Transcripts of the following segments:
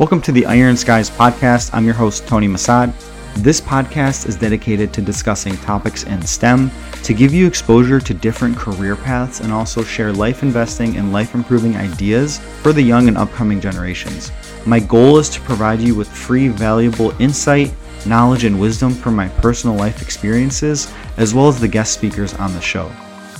Welcome to the Iron Skies podcast. I'm your host, Tony Masad. This podcast is dedicated to discussing topics in STEM to give you exposure to different career paths and also share life investing and life improving ideas for the young and upcoming generations. My goal is to provide you with free, valuable insight, knowledge, and wisdom from my personal life experiences, as well as the guest speakers on the show.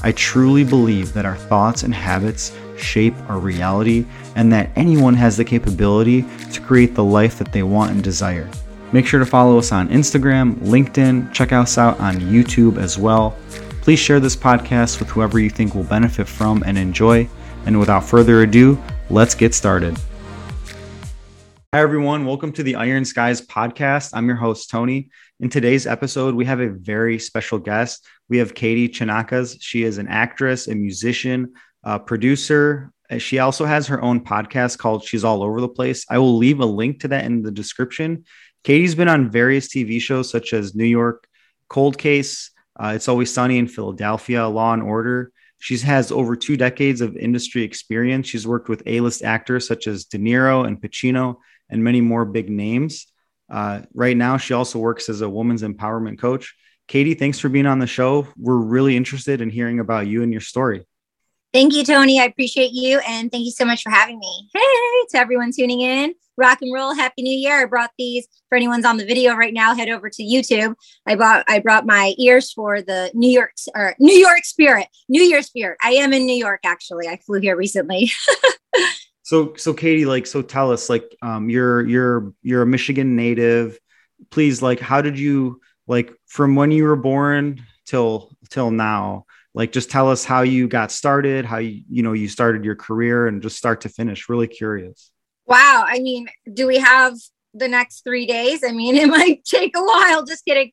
I truly believe that our thoughts and habits shape our reality and that anyone has the capability to create the life that they want and desire. Make sure to follow us on Instagram, LinkedIn, check us out on YouTube as well. Please share this podcast with whoever you think will benefit from and enjoy. And without further ado, let's get started. Hi, everyone. Welcome to the Iron Skies podcast. I'm your host, Tony. In today's episode, we have a very special guest. We have Katie Chonacas. She is an actress, a musician, a producer. She also has her own podcast called She's All Over the Place. I will leave a link to that in the description. Katie's been on various TV shows such as New York Cold Case, uh, It's Always Sunny in Philadelphia, Law and Order. She has over two decades of industry experience. She's worked with A-list actors such as De Niro and Pacino and many more big names. Uh, right now, she also works as a women's empowerment coach. Katie, thanks for being on the show. We're really interested in hearing about you and your story. Thank you, Tony. I appreciate you. And thank you so much for having me. Hey, to everyone tuning in, rock and roll. Happy New Year. I brought these for anyone's on the video right now. Head over to YouTube. I bought, I brought my ears for the New York or New York spirit, New Year spirit. I am in New York, actually. I flew here recently. so, so Katie, like, so tell us, like, um, you're, you're, you're a Michigan native. Please, like, how did you, like from when you were born till till now like just tell us how you got started how you you know you started your career and just start to finish. Really curious. Wow. I mean do we have the next three days? I mean it might take a while. Just kidding.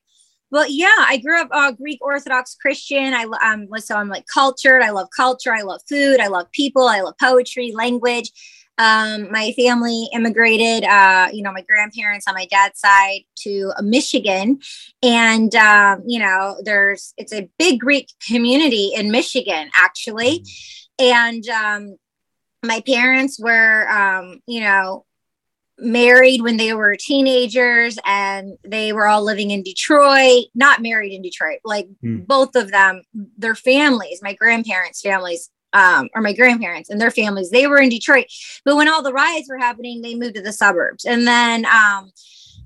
Well yeah i grew up uh, greek orthodox christian. I um so i'm like cultured. I love culture. I love food. I love people. I love poetry language um, my family immigrated, uh, you know, my grandparents on my dad's side to uh, Michigan. And, um, you know, there's, it's a big Greek community in Michigan, actually. And um, my parents were, um, you know, married when they were teenagers and they were all living in Detroit, not married in Detroit, like mm. both of them, their families, my grandparents' families um, or my grandparents and their families. They were in Detroit, but when all the riots were happening, they moved to the suburbs. And then um,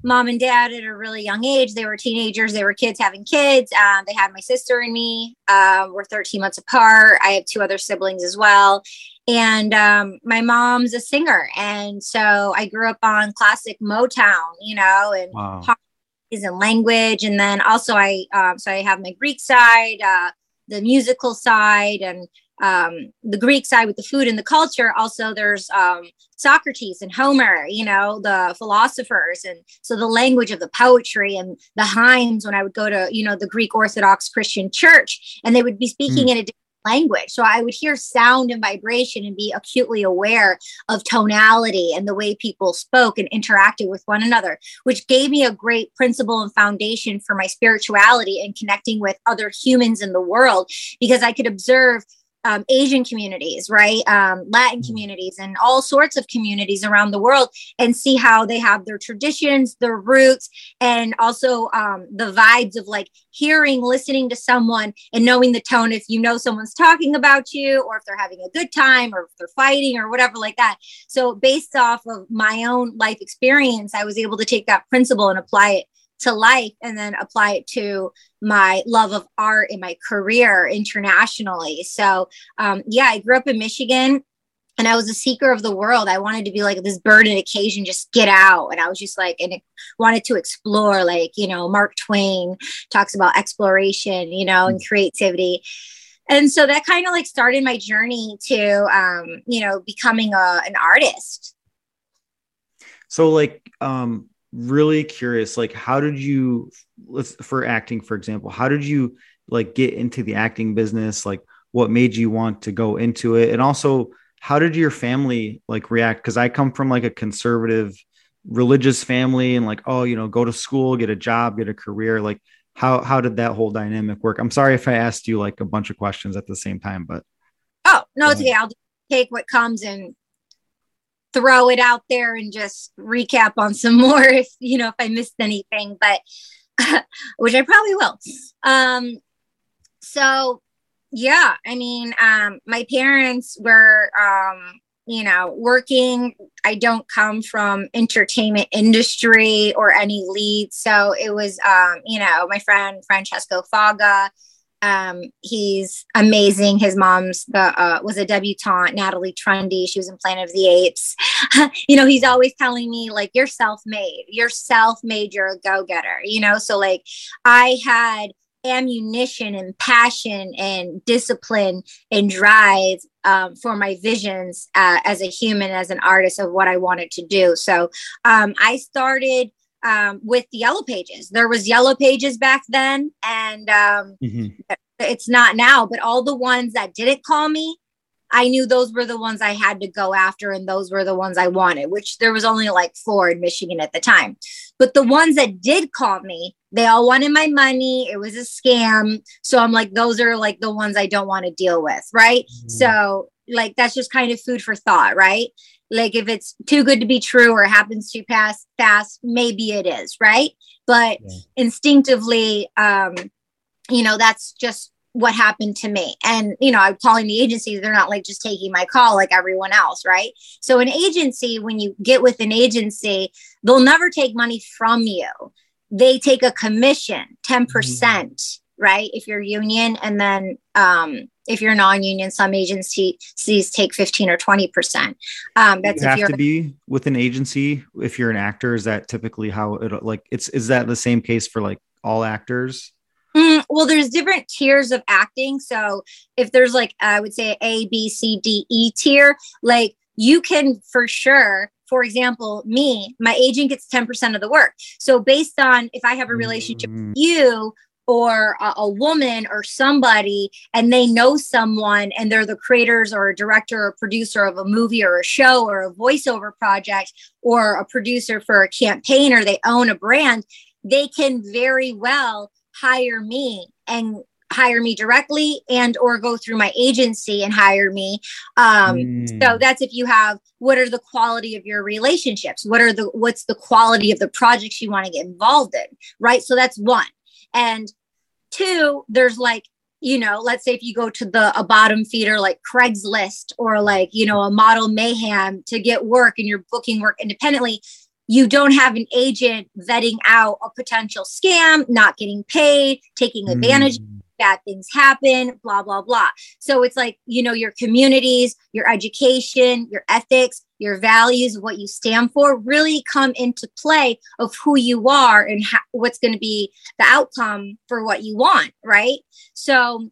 mom and dad at a really young age, they were teenagers, they were kids having kids. Um, they had my sister and me. Uh, we're 13 months apart. I have two other siblings as well. And um, my mom's a singer. And so I grew up on classic Motown, you know, and wow. and language. And then also I, um, so I have my Greek side, uh, the musical side and um, the Greek side with the food and the culture, also there's um, Socrates and Homer, you know, the philosophers. And so the language of the poetry and the hymns when I would go to, you know, the Greek Orthodox Christian church and they would be speaking mm. in a different language. So I would hear sound and vibration and be acutely aware of tonality and the way people spoke and interacted with one another, which gave me a great principle and foundation for my spirituality and connecting with other humans in the world because I could observe um, Asian communities, right? Um, Latin mm-hmm. communities, and all sorts of communities around the world, and see how they have their traditions, their roots, and also um, the vibes of like hearing, listening to someone, and knowing the tone if you know someone's talking about you, or if they're having a good time, or if they're fighting, or whatever like that. So, based off of my own life experience, I was able to take that principle and apply it to life and then apply it to my love of art in my career internationally. So, um, yeah, I grew up in Michigan and I was a seeker of the world. I wanted to be like this bird in occasion, just get out. And I was just like, and wanted to explore, like, you know, Mark Twain talks about exploration, you know, and mm. creativity. And so that kind of like started my journey to, um, you know, becoming a, an artist. So, like, um, really curious like how did you let's for acting for example how did you like get into the acting business? Like what made you want to go into it? And also how did your family like react? Because i come from like a conservative religious family and like oh you know go to school get a job get a career. Like how how did that whole dynamic work? I'm sorry if i asked you like a bunch of questions at the same time but oh no it's okay. I'll take what comes and throw it out there and just recap on some more if you know if I missed anything, but which I probably will. Um, so yeah, I mean, um, my parents were um, you know working i don't come from entertainment industry or any lead so it was um you know my friend francesco faga um he's amazing. His mom's the uh, was a debutante natalie trundy. She was in planet of the apes. You know he's always telling me like you're self-made. You're self-made. You're a go-getter you know? So like i had ammunition and passion and discipline and drive um, for my visions uh, as a human, as an artist of what I wanted to do. So um, I started um, with Yellow Pages. There was Yellow Pages back then, and um, mm-hmm. it's not now. But all the ones that didn't call me, I knew those were the ones I had to go after, and those were the ones I wanted. Which there was only like four in Michigan at the time. But the ones that did call me, they all wanted my money. It was a scam. So I'm like, those are like the ones I don't want to deal with. Right. Mm-hmm. So, like, that's just kind of food for thought. Right. Like, if it's too good to be true or happens too fast, fast, maybe it is. Right. But yeah. instinctively, um, you know, that's just what happened to me. And, you know, I'm calling the agencies, they're not like just taking my call like everyone else, right? So, an agency, when you get with an agency, they'll never take money from you. They take a commission, 10%, percent mm hmm right? If you're union. And then um, if you're non union, some agencies take 15 or 20%. Um, that's you have to be with an agency if you're an actor. Is that typically how it like it's is that the same case for like all actors? Mm, well, there's different tiers of acting. So if there's like, I would say A, B, C, D, E tier, like you can for sure, for example, me, my agent gets 10% of the work. So based on if I have a relationship mm. with you or a, a, woman or somebody and they know someone and they're the creators or a director or producer of a movie or a show or a voiceover project or a producer for a campaign or they own a brand they can very well hire me and hire me directly and or go through my agency and hire me. Um mm. so that's if you have what are the quality of your relationships? What are the what's the quality of the projects you want to get involved in right? So that's one and two there's like you know let's say if you go to the a bottom feeder like craigslist or like you know a model mayhem to get work and you're booking work independently you don't have an agent vetting out a potential scam, not getting paid, taking advantage. Mm. Bad things happen, blah, blah, blah. So it's like, you know, your communities, your education, your ethics, your values, what you stand for really come into play of who you are and ha- what's going to be the outcome for what you want. Right. So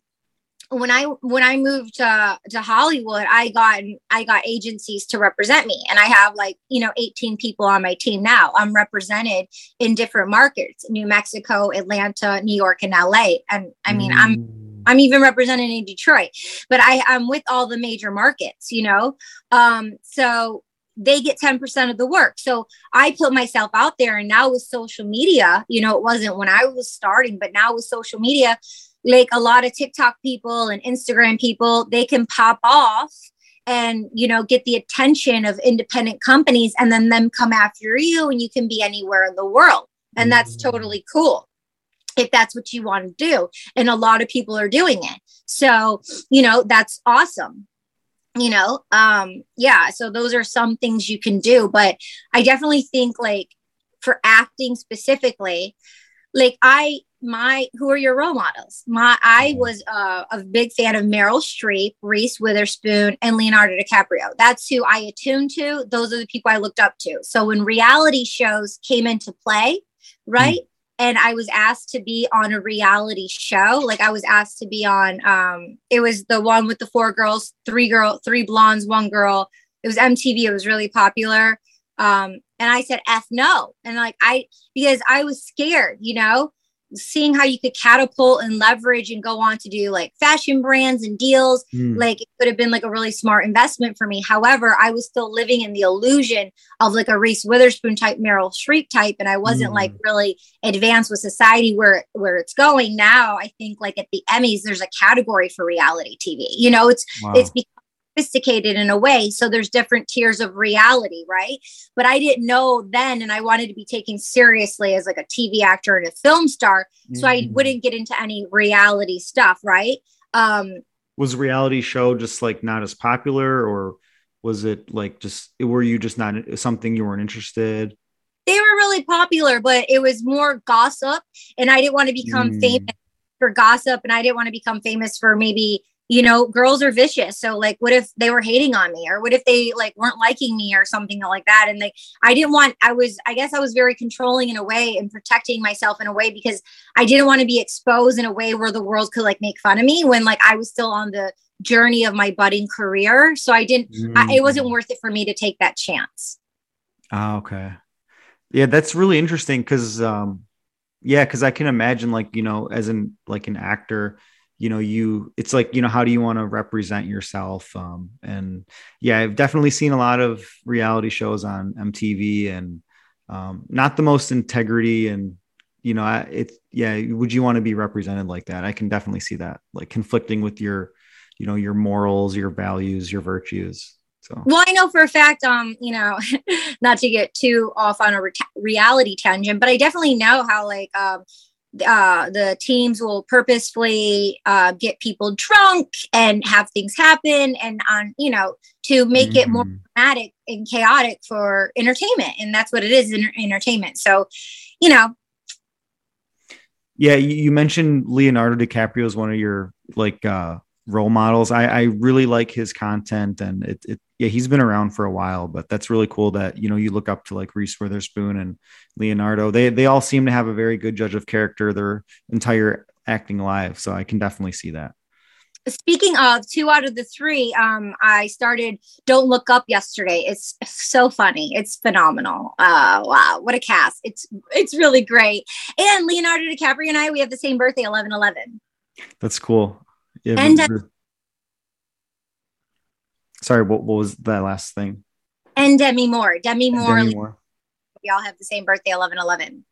when I when I moved to to Hollywood, I got I got agencies to represent me, and I have like you know 18 people on my team now. I'm represented in different markets: New Mexico, Atlanta, New York, and LA. And I mean, mm. I'm I'm even represented in Detroit, but I I'm with all the major markets. You know, um, so they get 10% of the work. So I put myself out there and now with social media, you know, it wasn't when I was starting, but now with social media, like a lot of TikTok people and Instagram people, they can pop off and you know get the attention of independent companies and then them come after you and you can be anywhere in the world and that's mm. totally cool if that's what you want to do and a lot of people are doing it. So you know that's awesome. You know um yeah so those are some things you can do but i definitely think like for acting specifically like i my who are your role models? My i mm-hmm. was uh, a big fan of meryl streep reese witherspoon and leonardo dicaprio. That's who i attuned to. Those are the people i looked up to. So when reality shows came into play right mm-hmm. And i was asked to be on a reality show. Like i was asked to be on um it was the one with the four girls three girl three blondes one girl. It was mtv it was really popular. Um and i said f no. And like i because i was scared you know seeing how you could catapult and leverage and go on to do like fashion brands and deals mm. like it could have been like a really smart investment for me however i was still living in the illusion of like a reese witherspoon type meryl streep type and i wasn't mm. like really advanced with society where where it's going now i think like at the emmys there's a category for reality tv you know it's wow. it's sophisticated in a way. So there's different tiers of reality, right? But I didn't know then, and I wanted to be taken seriously as like a TV actor and a film star. So mm-hmm. I wouldn't get into any reality stuff, right? Um, was reality show just like not as popular, or was it like just were you just not something you weren't interested? They were really popular, but it was more gossip, and I didn't want to become mm. famous for gossip, and I didn't want to become famous for maybe you know, girls are vicious. So like, what if they were hating on me or what if they like weren't liking me or something like that? And like, I didn't want, I was, I guess I was very controlling in a way and protecting myself in a way because I didn't want to be exposed in a way where the world could like make fun of me when like I was still on the journey of my budding career. So I didn't, mm. I, it wasn't mm. worth it for me to take that chance. Oh, okay. Yeah, that's really interesting because, um, yeah, because I can imagine like, you know, as an, like an actor, you know you it's like you know how do you want to represent yourself um and yeah i've definitely seen a lot of reality shows on mtv and um not the most integrity and you know it's yeah would you want to be represented like that? I can definitely see that like conflicting with your you know your morals your values your virtues so. Well i know for a fact um you know not to get too off on a re- reality tangent but i definitely know how like um uh, the teams will purposefully uh, get people drunk and have things happen and on you know to make mm-hmm. it more mm-hmm. dramatic and chaotic for entertainment and that's what it is in entertainment so you know yeah you mentioned leonardo dicaprio is one of your like uh role models i i really like his content and it, it yeah, he's been around for a while, but that's really cool that you know you look up to like Reese Witherspoon and Leonardo. They they all seem to have a very good judge of character their entire acting life, so I can definitely see that. Speaking of two out of the three, um, I started Don't Look Up yesterday. It's so funny. It's phenomenal. Uh, wow, what a cast! It's it's really great. And Leonardo DiCaprio and I, we have the same birthday, eleven eleven. That's cool. Yeah, and uh, Sorry, what, what was that last thing? And Demi Moore. Demi Moore. Demi Moore. We all have the same birthday, 11 11.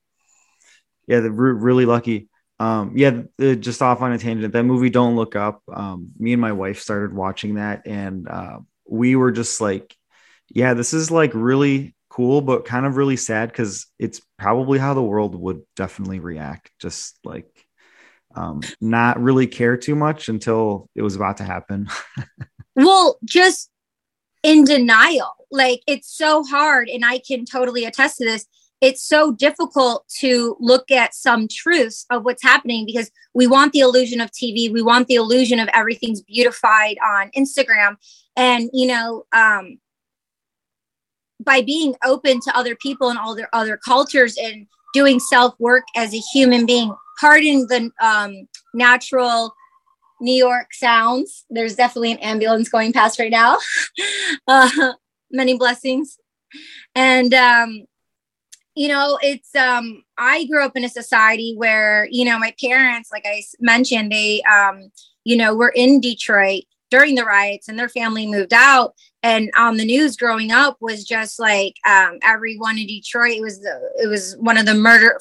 Yeah, they're really lucky. Um, yeah, just off on a tangent. That movie, Don't Look Up. Um, me and my wife started watching that, and uh, we were just like, "Yeah, this is like really cool, but kind of really sad because it's probably how the world would definitely react. Just like, um, not really care too much until it was about to happen." well just in denial. Like it's so hard and i can totally attest to this. It's so difficult to look at some truths of what's happening because we want the illusion of tv we want the illusion of everything's beautified on instagram. And you know um by being open to other people and all their other cultures and doing self work as a human being pardon the um, natural New York sounds. There's definitely an ambulance going past right now. uh, many blessings. And, um, you know, it's, um, I grew up in a society where, you know, my parents, like I mentioned, they, um, you know, were in Detroit during the riots and their family moved out and on the news growing up was just like um, everyone in Detroit. It was the, it was one of the murder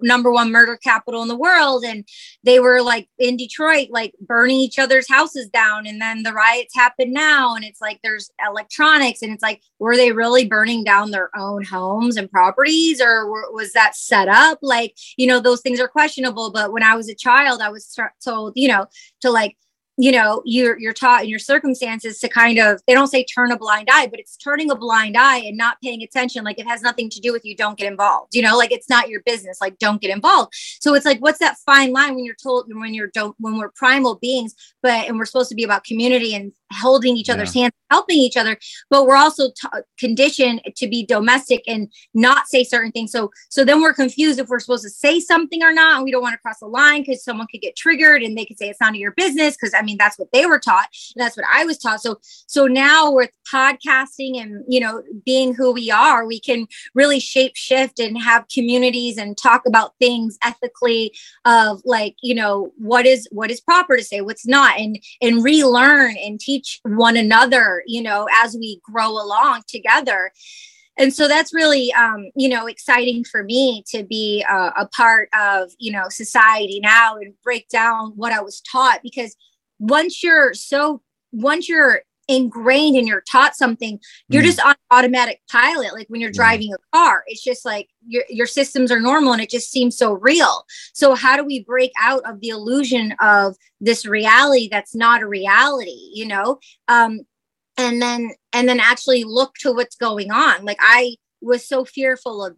number one murder capital in the world, and they were like in Detroit, like burning each other's houses down. And then the riots happen now, and it's like there's electronics, and it's like were they really burning down their own homes and properties, or were, was that set up? Like you know those things are questionable. But when I was a child, I was told you know to like you know you're you're taught in your circumstances to kind of they don't say turn a blind eye but it's turning a blind eye and not paying attention. Like it has nothing to do with you. Don't get involved. You know like it's not your business. Like don't get involved. So it's like what's that fine line when you're told when you're don't when we're primal beings but and we're supposed to be about community and holding each other's yeah. hands helping each other but we're also t- uh, conditioned to be domestic and not say certain things so so then we're confused if we're supposed to say something or not and we don't want to cross the line because someone could get triggered and they could say it's none of your business because i mean that's what they were taught and that's what i was taught so so now with podcasting and you know being who we are we can really shape shift and have communities and talk about things ethically of like you know what is what is proper to say what's not and and relearn and teach one another you know as we grow along together. And so that's really um, you know exciting for me to be uh, a part of you know society now and break down what i was taught. Because once you're so once you're ingrained and you're taught something you're mm. just on automatic pilot like when you're driving a car it's just like your, your systems are normal and it just seems so real. So how do we break out of the illusion of this reality that's not a reality you know? Um and then and then actually look to what's going on. Like i was so fearful of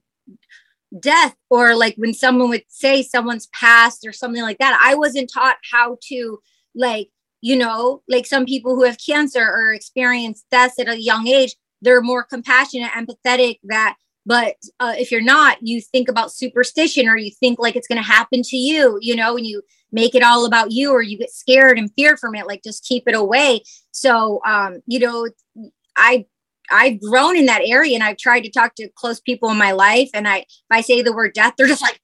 death or like when someone would say someone's passed or something like that i wasn't taught how to like you know like some people who have cancer or experience death at a young age they're more compassionate empathetic that but uh, if you're not you think about superstition or you think like it's going to happen to you you know and you make it all about you or you get scared and fear from it like just keep it away so um you know i I've grown in that area and I've tried to talk to close people in my life. And I, if I say the word death, they're just like,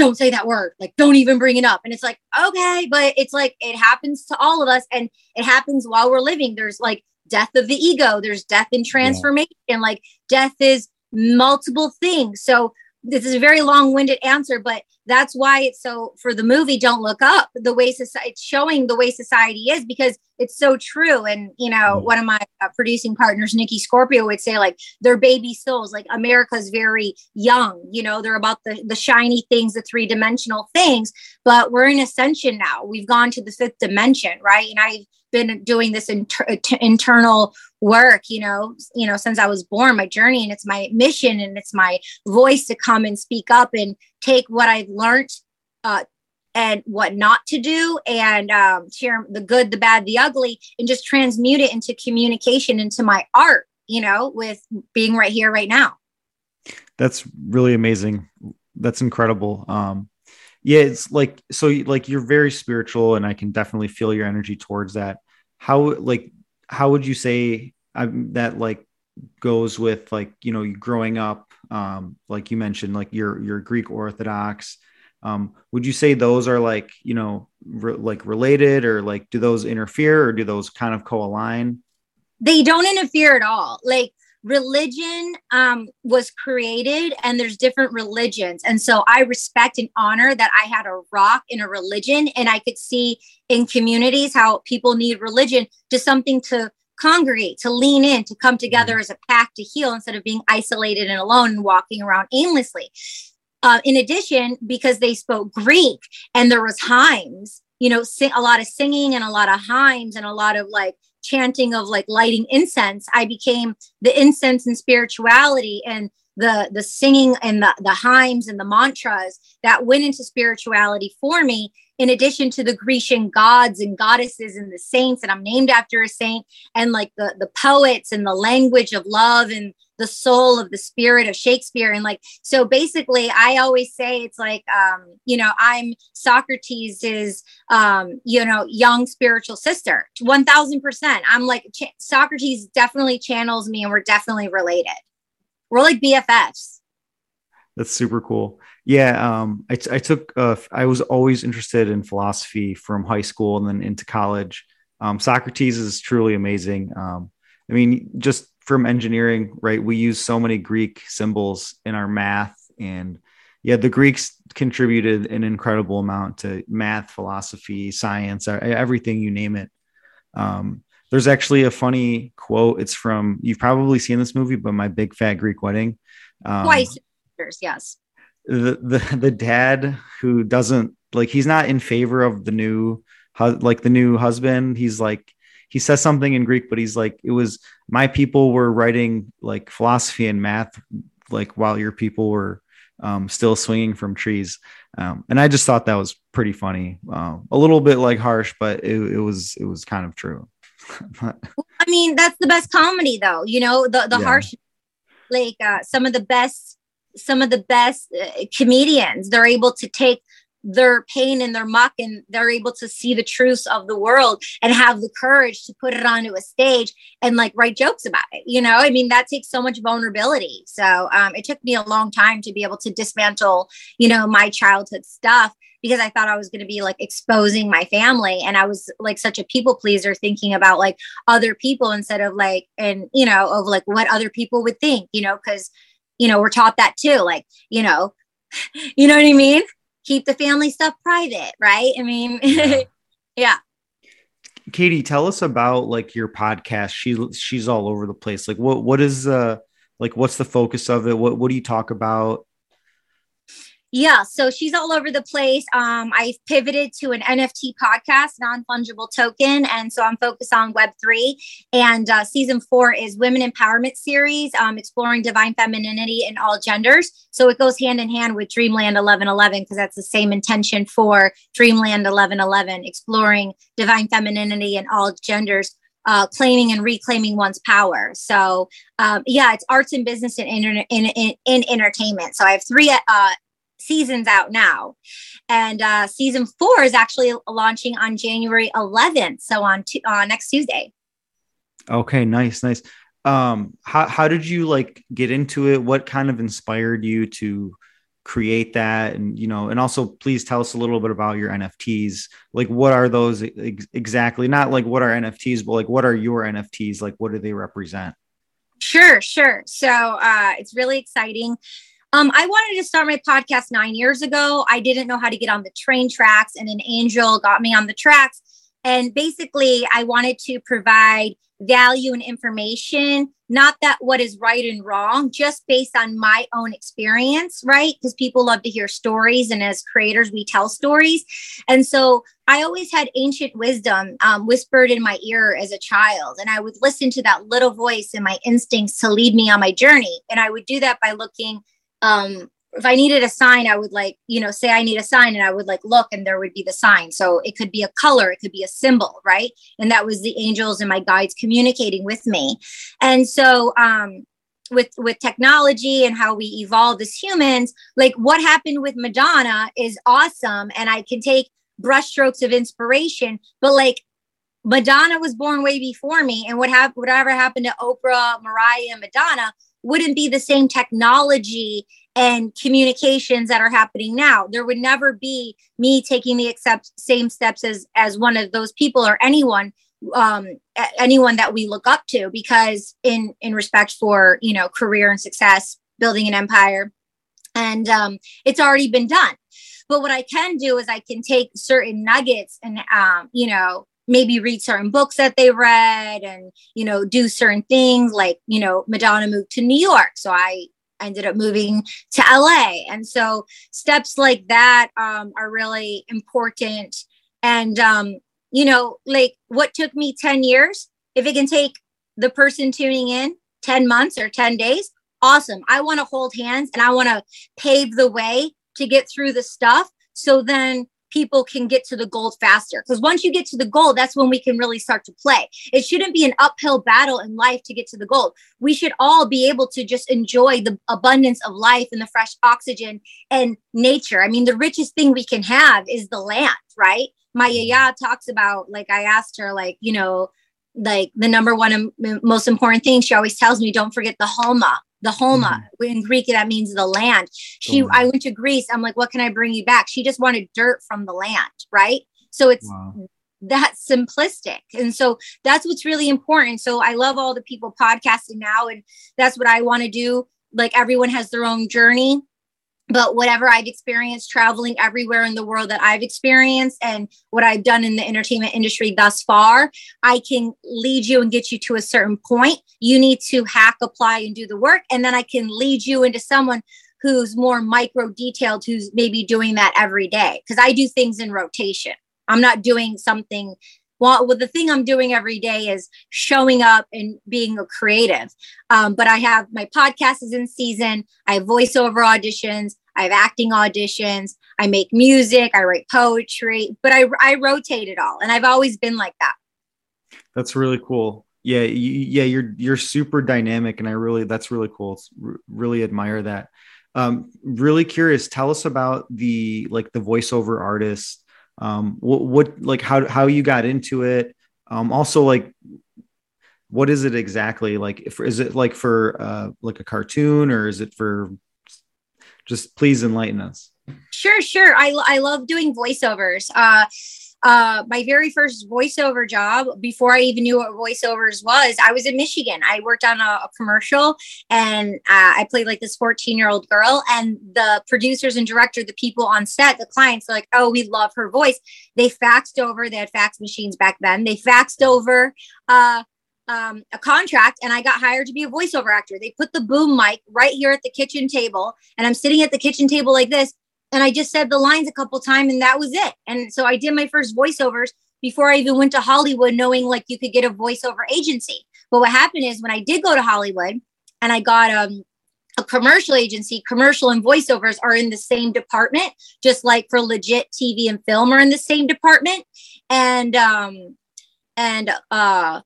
don't say that word. Like, don't even bring it up. And it's like, okay, but it's like, it happens to all of us and it happens while we're living. There's like death of the ego, there's death in transformation. Yeah. Like, death is multiple things. So, this is a very long-winded answer but that's why it's so for the movie don't look up the way society it's showing the way society is because it's so true. And you know mm-hmm. one of my uh, producing partners nikki scorpio would say like they're baby souls. Like america's very young you know they're about the the shiny things the three-dimensional things but we're in ascension now. We've gone to the fifth dimension right? And i've been doing this inter- internal work you know you know since i was born my journey and it's my mission and it's my voice to come and speak up and take what i've learned uh, and what not to do and um, share the good the bad the ugly and just transmute it into communication into my art you know with being right here right now. That's really amazing. That's incredible. Um yeah it's like so like you're very spiritual and i can definitely feel your energy towards that. How like how would you say um, that like goes with like you know growing up um like you mentioned like you're greek orthodox. Um would you say those are like you know re- like related or like do those interfere or do those kind of co-align? They don't interfere at all. Like religion um, was created and there's different religions and so i respect and honor that i had a rock in a religion and i could see in communities how people need religion to something to congregate to lean in to come together mm-hmm. as a pack to heal instead of being isolated and alone and walking around aimlessly uh, in addition because they spoke greek and there was hymns you know a lot of singing and a lot of hymns and a lot of like chanting of like lighting incense i became the incense and spirituality and the the singing and the the hymns and the mantras that went into spirituality for me in addition to the grecian gods and goddesses and the saints and i'm named after a saint and like the the poets and the language of love and the soul of the spirit of Shakespeare. And like, so basically, I always say it's like, um, you know, I'm Socrates um, you know, young spiritual sister, 1000%. I'm like, Socrates definitely channels me and we're definitely related. We're like BFFs. That's super cool. Yeah. Um, I, took, uh, I was always interested in philosophy from high school and then into college. Um, Socrates is truly amazing. Um, I mean, just from engineering, right? We use so many Greek symbols in our math, and yeah, the Greeks contributed an incredible amount to math, philosophy, science, everything you name it. Um, there's actually a funny quote. It's from you've probably seen this movie, but My Big Fat Greek Wedding. Um, Twice, yes. The the the dad who doesn't like he's not in favor of the new like the new husband. He's like he says something in Greek, but he's like, it was my people were writing like philosophy and math, like while your people were um, still swinging from trees. Um, and I just thought that was pretty funny. Uh, a little bit like harsh, but it, it was it was kind of true. I mean, that's the best comedy, though. You know, the the yeah. harsh, like uh, some of the best, some of the best uh, comedians. They're able to take their pain and their muck and they're able to see the truths of the world and have the courage to put it onto a stage and like write jokes about it you know i mean that takes so much vulnerability so um, it took me a long time to be able to dismantle you know my childhood stuff because I thought I was going to be like exposing my family. And I was like such a people pleaser thinking about like other people instead of like, and you know, of like what other people would think, you know, because, you know, we're taught that too. Like, you know, you know what I mean? keep the family stuff private, right? I mean, yeah. yeah. Katie, tell us about like your podcast. She she's all over the place. Like what what is uh like what's the focus of it? What what do you talk about? Yeah, so she's all over the place. Um, I pivoted to an NFT podcast, non fungible token, and so I'm focused on Web three. And uh, season four is Women Empowerment Series, um, exploring divine femininity in all genders. So it goes hand in hand with Dreamland 1111 because that's the same intention for Dreamland 1111, exploring divine femininity in all genders. Uh, claiming and reclaiming one's power. So, um, yeah, it's arts and business and in, in, in, in entertainment. So I have three uh, seasons out now. And uh, season four is actually launching on January 11th. So on t- uh, next Tuesday. Okay, nice, nice. Um, how, how did you like get into it? What kind of inspired you to create that? And, you know, and also please tell us a little bit about your NFTs. Like, what are those ex- exactly? Not like what are NFTs, but like what are your NFTs? Like, what do they represent? Sure, sure. So uh, it's really exciting. Um, I wanted to start my podcast nine years ago. I didn't know how to get on the train tracks, and an angel got me on the tracks. And basically, I wanted to provide value and information, not that what is right and wrong, just based on my own experience, right? Because people love to hear stories. And as creators, we tell stories. And so I always had ancient wisdom um, whispered in my ear as a child. And I would listen to that little voice and my instincts to lead me on my journey. And I would do that by looking um if I needed a sign, I would like, you know, say I need a sign and I would like look and there would be the sign. So it could be a color, it could be a symbol, right? And that was the angels and my guides communicating with me. And so um with with technology and how we evolve as humans, like what happened with Madonna is awesome and I can take brushstrokes of inspiration, but like Madonna was born way before me and what happened whatever happened to Oprah, Mariah, and Madonna wouldn't be the same technology and communications that are happening now. There would never be me taking the accept same steps as as one of those people or anyone um anyone that we look up to because in in respect for you know career and success building an empire. And um it's already been done. But what i can do is i can take certain nuggets and um you know maybe read certain books that they read and you know do certain things like you know madonna moved to new york so i ended up moving to la and so steps like that um, are really important. And um, you know like what took me 10 years? If it can take the person tuning in 10 months or 10 days awesome. I want to hold hands and i want to pave the way to get through the stuff. So then people can get to the goal faster. Because once you get to the goal, that's when we can really start to play. It shouldn't be an uphill battle in life to get to the goal. We should all be able to just enjoy the abundance of life and the fresh oxygen and nature. I mean, the richest thing we can have is the land, right? My mm-hmm. yaya talks about, like, I asked her, like, you know, like the number one um, most important thing she always tells me don't forget the homa the Homa. Mm-hmm. In Greek, that means the land. She, oh. I went to Greece. I'm like, what can I bring you back? She just wanted dirt from the land, right? So it's wow. that simplistic. And so that's what's really important. So I love all the people podcasting now, and that's what I want to do. Like everyone has their own journey but whatever I've experienced traveling everywhere in the world that I've experienced and what I've done in the entertainment industry thus far, I can lead you and get you to a certain point. You need to hack, apply, and do the work. And then I can lead you into someone who's more micro detailed, who's maybe doing that every day. Because I do things in rotation. I'm not doing something well, well, the thing I'm doing every day is showing up and being a creative. Um, but I have my podcast is in season. I have voiceover auditions. I have acting auditions. I make music. I write poetry. But I I rotate it all, and I've always been like that. That's really cool. Yeah, you, yeah, you're you're super dynamic, and I really that's really cool. It's, really admire that. Um, really curious. Tell us about the like the voiceover artist um, what, what like how how you got into it um, also like what is it exactly like if is it like for uh, like a cartoon or is it for just please enlighten us sure sure i, I love doing voiceovers uh, uh, my very first voiceover job before I even knew what voiceovers was, I was in Michigan. I worked on a, a commercial and uh, I played like this 14 year old girl. And the producers and director, the people on set, the clients, like, oh, we love her voice. They faxed over, they had fax machines back then. They faxed over uh, um, a contract and I got hired to be a voiceover actor. They put the boom mic right here at the kitchen table, and I'm sitting at the kitchen table like this, and I just said the lines a couple times, and that was it. And so I did my first voiceovers before I even went to Hollywood, knowing like you could get a voiceover agency. But what happened is when I did go to Hollywood and I got um, a commercial agency, commercial and voiceovers are in the same department, just like for legit TV and film are in the same department. And um, and uh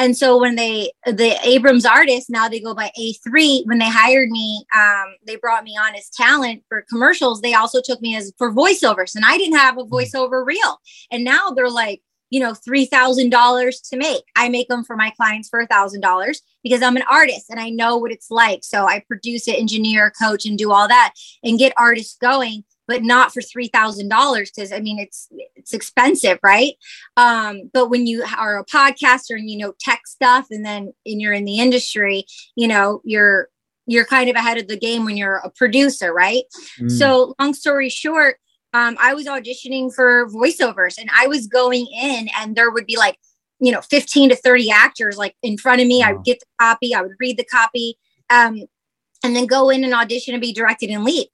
and so when they the abrams artists now they go by a3 when they hired me um, they brought me on as talent for commercials they also took me as for voiceovers and i didn't have a hmm. voiceover reel. And now they're like you know $3000 to make. I make them for my clients for $1000 because i'm an artist and i know what it's like. So i produce it engineer coach and do all that and get artists going but not for three thousand dollars because I mean it's it's expensive, right? Um, but when you are a podcaster and you know tech stuff, and then and you're in the industry, you know you're you're kind of ahead of the game when you're a producer, right? Mm. So long story short, um, I was auditioning for voiceovers, and I was going in, and there would be like you know 15 to 30 actors like in front of me. Wow. I would get the copy, I would read the copy. Um, and then go in and audition and be directed and lead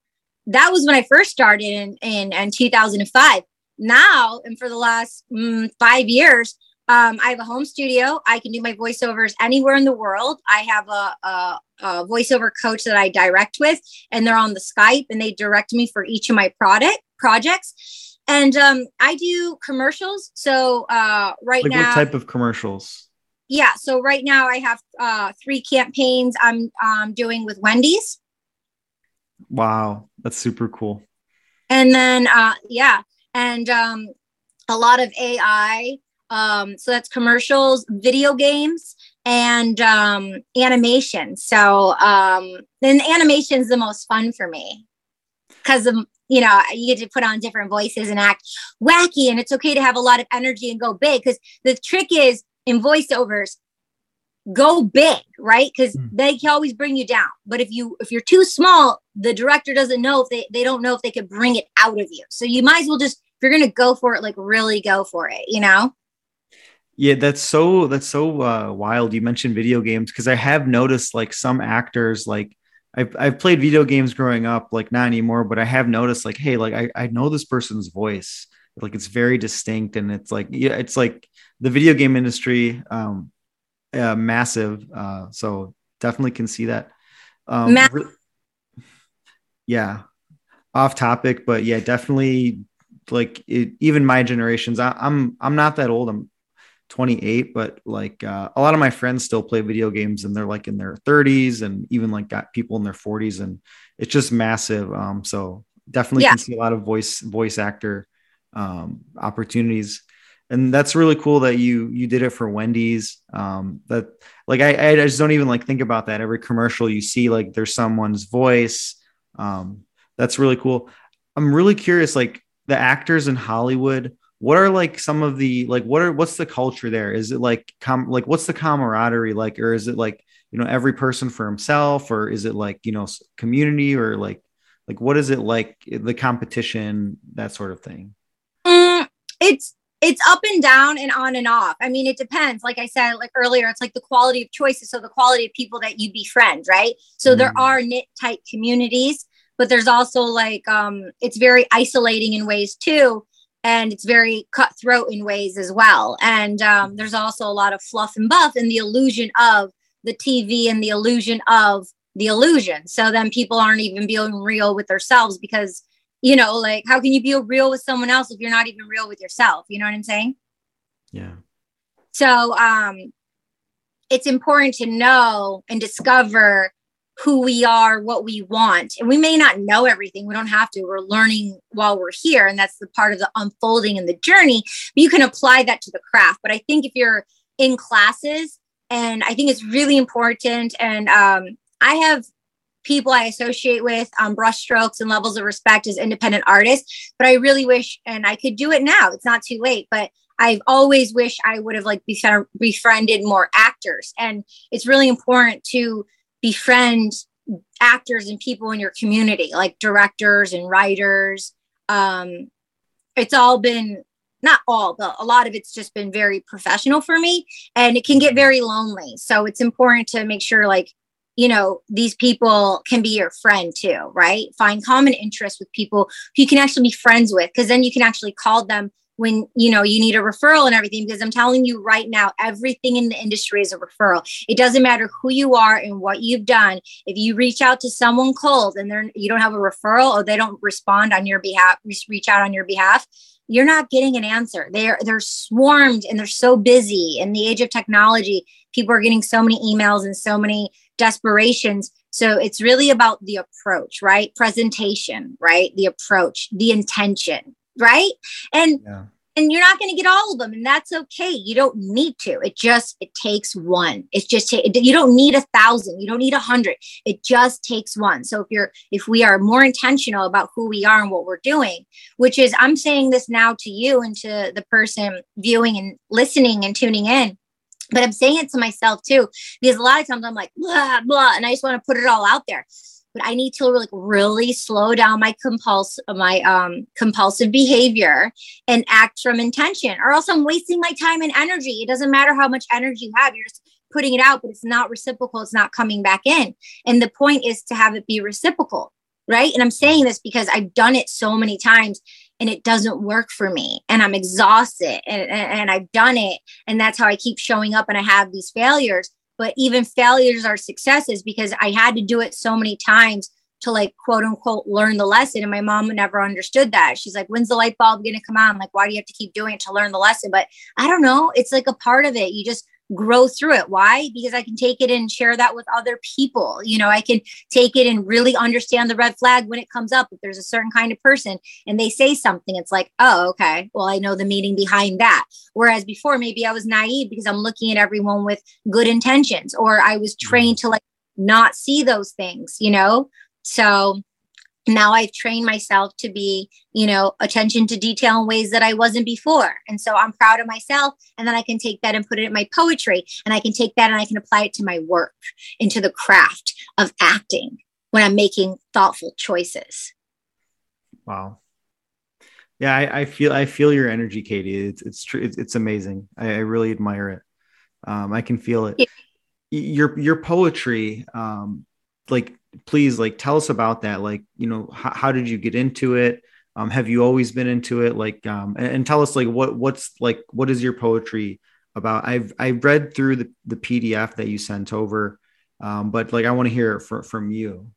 that was when I first started in, in, in 2005. Now, and for the last mm, five years, um, I have a home studio. I can do my voiceovers anywhere in the world. I have a, a, a, voiceover coach that I direct with, and they're on the Skype and they direct me for each of my product projects. And um, I do commercials. So uh, right like now, what type of commercials? Yeah. So right now, I have uh, three campaigns I'm um, doing with Wendy's. Wow, that's super cool. And then uh yeah, and um a lot of AI um so that's commercials, video games and um animation. So um then animation is the most fun for me. Cuz of you know, you get to put on different voices and act wacky and it's okay to have a lot of energy and go big cuz the trick is in voiceovers go big right? Because mm. they can always bring you down. But if you if you're too small the director doesn't know if they they don't know if they could bring it out of you. So you might as well just if you're gonna go for it like really go for it you know? Yeah that's so that's so uh, wild you mentioned video games because i have noticed like some actors like I've, I've played video games growing up like not anymore but i have noticed like hey like i, I know this person's voice. Like it's very distinct and it's like yeah it's like the video game industry um uh, massive. Uh, so definitely can see that. Um, Ma- re- yeah, off topic, but yeah, definitely like it, even my generations. I, I'm I'm not that old. I'm 28, but like uh, a lot of my friends still play video games and they're like in their 30s and even like got people in their 40s and it's just massive. Um, so definitely yeah. can see a lot of voice voice actor um, opportunities and that's really cool that you you did it for Wendy's. Um, that like I, I just don't even like think about that. Every commercial you see, like there's someone's voice. Um, that's really cool. I'm really curious, like the actors in Hollywood. What are like some of the like what are what's the culture there? Is it like com like what's the camaraderie like, or is it like you know every person for himself, or is it like you know community, or like like what is it like the competition that sort of thing? Mm, it's it's up and down and on and off. I mean, it depends. Like I said, like earlier, it's like the quality of choices. So the quality of people that you befriend, right? So mm. there are knit tight communities, but there's also like um it's very isolating in ways too. And it's very cutthroat in ways as well. And um, there's also a lot of fluff and buff and the illusion of the TV and the illusion of the illusion. So then people aren't even being real with themselves because you know, like how can you be real with someone else if you're not even real with yourself? You know what I'm saying? Yeah. So um it's important to know and discover who we are, what we want. And we may not know everything. We don't have to. We're learning while we're here. And that's the part of the unfolding and the journey. But you can apply that to the craft. But I think if you're in classes, and I think it's really important. And um, I have people I associate with um, brushstrokes and levels of respect as independent artists. But I really wish, and I could do it now. It's not too late, but I've always wished I would have like befriended more actors. And it's really important to befriend actors and people in your community, like directors and writers. Um, it's all been not all, but a lot of it's just been very professional for me and it can get very lonely. So it's important to make sure like you know these people can be your friend too right? Find common interests with people you can actually be friends with because then you can actually call them when you know you need a referral and everything because i'm telling you right now everything in the industry is a referral. It doesn't matter who you are and what you've done. If you reach out to someone cold and they're you don't have a referral or they don't respond on your behalf reach out on your behalf you're not getting an answer. They're they're swarmed and they're so busy. In the age of technology people are getting so many emails and so many desperations. So it's really about the approach right? Presentation right? The approach the intention right? And yeah. and you're not going to get all of them and that's okay. You don't need to. It just it takes one. It's just you don't need a thousand. You don't need a hundred. It just takes one. So if you're if we are more intentional about who we are and what we're doing which is i'm saying this now to you and to the person viewing and listening and tuning in but i'm saying it to myself too because a lot of times i'm like blah blah and i just want to put it all out there but I need to like really slow down my compulse my um compulsive behavior and act from intention, or else I'm wasting my time and energy. It doesn't matter how much energy you have, you're just putting it out, but it's not reciprocal, it's not coming back in. And the point is to have it be reciprocal, right? And I'm saying this because I've done it so many times and it doesn't work for me and i'm exhausted and, and, i've done it and that's how i keep showing up and i have these failures but even failures are successes because I had to do it so many times to like quote unquote learn the lesson. And my mom never understood that. She's like, when's the light bulb going to come on? Like, why do you have to keep doing it to learn the lesson? But I don't know. It's like a part of it. You just grow through it. Why? Because I can take it and share that with other people. You know, I can take it and really understand the red flag when it comes up. If there's a certain kind of person and they say something, it's like, oh, okay, well, I know the meaning behind that. Whereas before, maybe I was naive because I'm looking at everyone with good intentions, or I was trained mm. to like not see those things, you know? So now I've trained myself to be, you know, attention to detail in ways that I wasn't before. And so I'm proud of myself. And then I can take that and put it in my poetry. And I can take that and I can apply it to my work, into the craft of acting when I'm making thoughtful choices. Wow. Yeah, I, I feel I feel your energy, Katie. It's it's true. It's, it's amazing. I, I, really admire it. Um, I can feel it. Yeah. Your your poetry, um, like please like tell us about that. Like you know how, how did you get into it? Um, have you always been into it? Like um, and, and, tell us like what what's like what is your poetry about? I've i've read through the, the pdf that you sent over um, but like i want to hear it for, from you.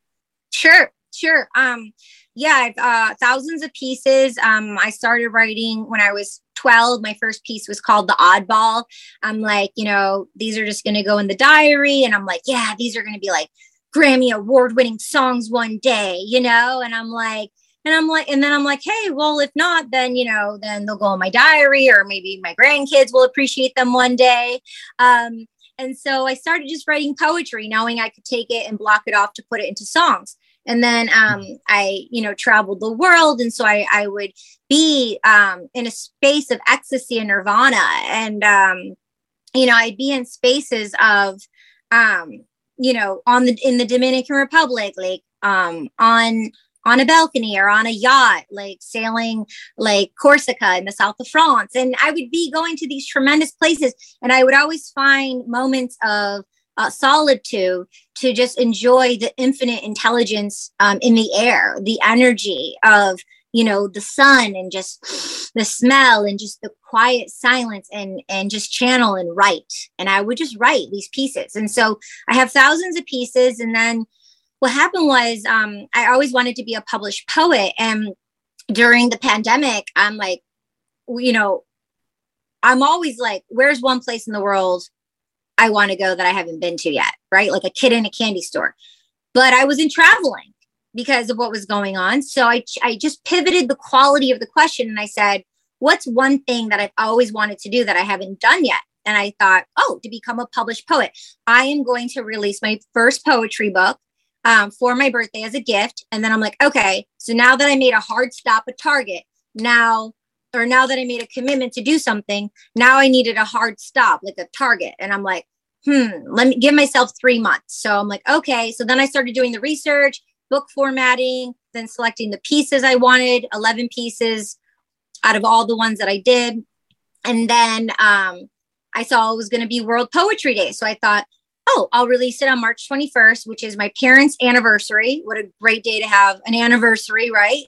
Sure sure. Um yeah uh thousands of pieces. Um i started writing when i was 12 my first piece was called the oddball. I'm like you know these are just going to go in the diary and i'm like yeah these are going to be like Grammy award winning songs one day, you know? And I'm like, and I'm like, and then I'm like, hey, well, if not, then, you know, then they'll go in my diary or maybe my grandkids will appreciate them one day. Um, and so I started just writing poetry, knowing I could take it and block it off to put it into songs. And then um, I, you know, traveled the world. And so I, I would be um, in a space of ecstasy and nirvana. And, um, you know, I'd be in spaces of, um, you know, on the in the Dominican Republic, like um on on a balcony or on a yacht, like sailing like Corsica in the south of France. And I would be going to these tremendous places and I would always find moments of uh, solitude to just enjoy the infinite intelligence um, in the air, the energy of you know the sun and just the smell and just the quiet silence and and just channel and write. And i would just write these pieces. And so i have thousands of pieces. And then what happened was um, i always wanted to be a published poet. And during the pandemic i'm like you know i'm always like where's one place in the world i want to go that i haven't been to yet right? Like a kid in a candy store. But i wasn't traveling because of what was going on. So I, I just pivoted the quality of the question and I said, what's one thing that I've always wanted to do that I haven't done yet? And I thought, oh, to become a published poet. I am going to release my first poetry book. um, for my birthday as a gift. And then I'm like, okay, so now that I made a hard stop at Target, now or now that I made a commitment to do something, now I needed a hard stop, like a target. And I'm like, hmm, let me give myself three months. So I'm like, okay. So then I started doing the research, book formatting, then selecting the pieces I wanted, 11 pieces out of all the ones that I did. And then um, I saw it was going to be World Poetry Day. So I thought, oh, I'll release it on March 21st, which is my parents' anniversary. What a great day to have an anniversary, right?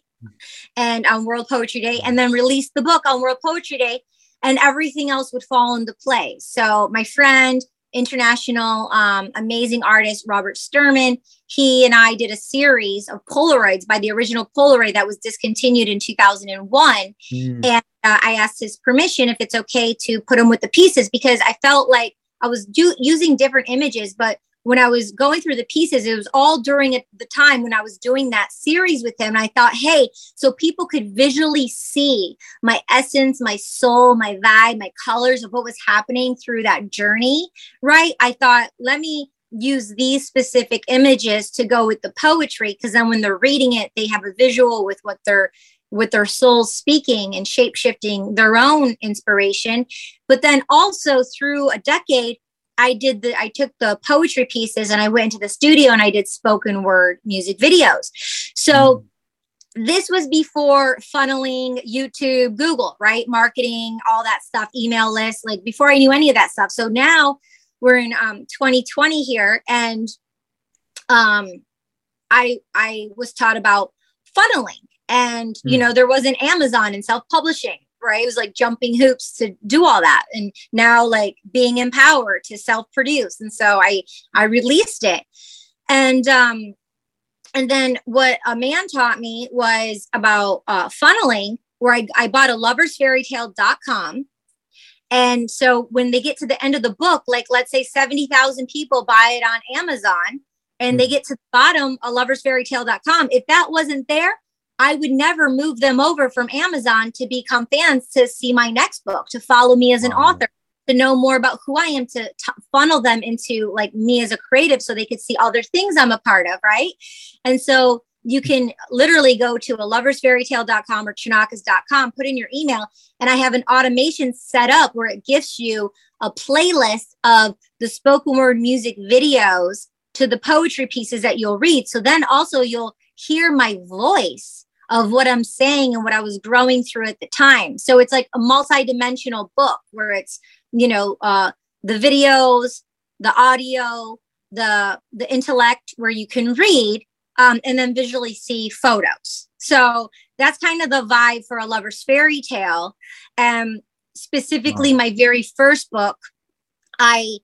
And on World Poetry Day, and then release the book on World Poetry Day, and everything else would fall into place. So my friend, international um, amazing artist Robert Sturman. He and I did a series of Polaroids by the original Polaroid that was discontinued in 2001. Mm. And uh, I asked his permission if it's okay to put them with the pieces because I felt like I was do- using different images, but when I was going through the pieces, it was all during the time when I was doing that series with him. And I thought, hey, so people could visually see my essence, my soul, my vibe, my colors of what was happening through that journey, right? I thought, let me use these specific images to go with the poetry because then when they're reading it, they have a visual with what they're with their souls speaking and shape shifting their own inspiration. But then also through a decade, I did the I took the poetry pieces and I went into the studio and I did spoken word music videos. So mm this was before funneling, YouTube, Google, right? Marketing, all that stuff, email lists, like before I knew any of that stuff. So now we're in um, 2020 here and um, I I was taught about funneling and mm you know there wasn't Amazon and self-publishing right? It was like jumping hoops to do all that. And now like being empowered to self-produce. And so I I released it. And um and then what a man taught me was about uh, funneling, where I, I bought a loversfairytale.com. And so when they get to the end of the book, like let's say 70,000 people buy it on Amazon and they hmm. get to the bottom of loversfairytale.com, if that wasn't there, I would never move them over from Amazon to become fans to see my next book, to follow me as an wow. author, to know more about who I am, to t- funnel them into like me as a creative so they could see other things I'm a part of. Right. And so you hmm. can literally go to a loversfairytale.com or chonacas.com, put in your email, and I have an automation set up where it gives you a playlist of the spoken word music videos to the poetry pieces that you'll read. So then also you'll hear my voice of what I'm saying and what I was growing through at the time. So it's like a multi-dimensional book where it's, you know, uh, the videos, the audio, the the intellect where you can read um, and then visually see photos. So that's kind of the vibe for a lover's fairy tale. And um, specifically, wow. my very first book, I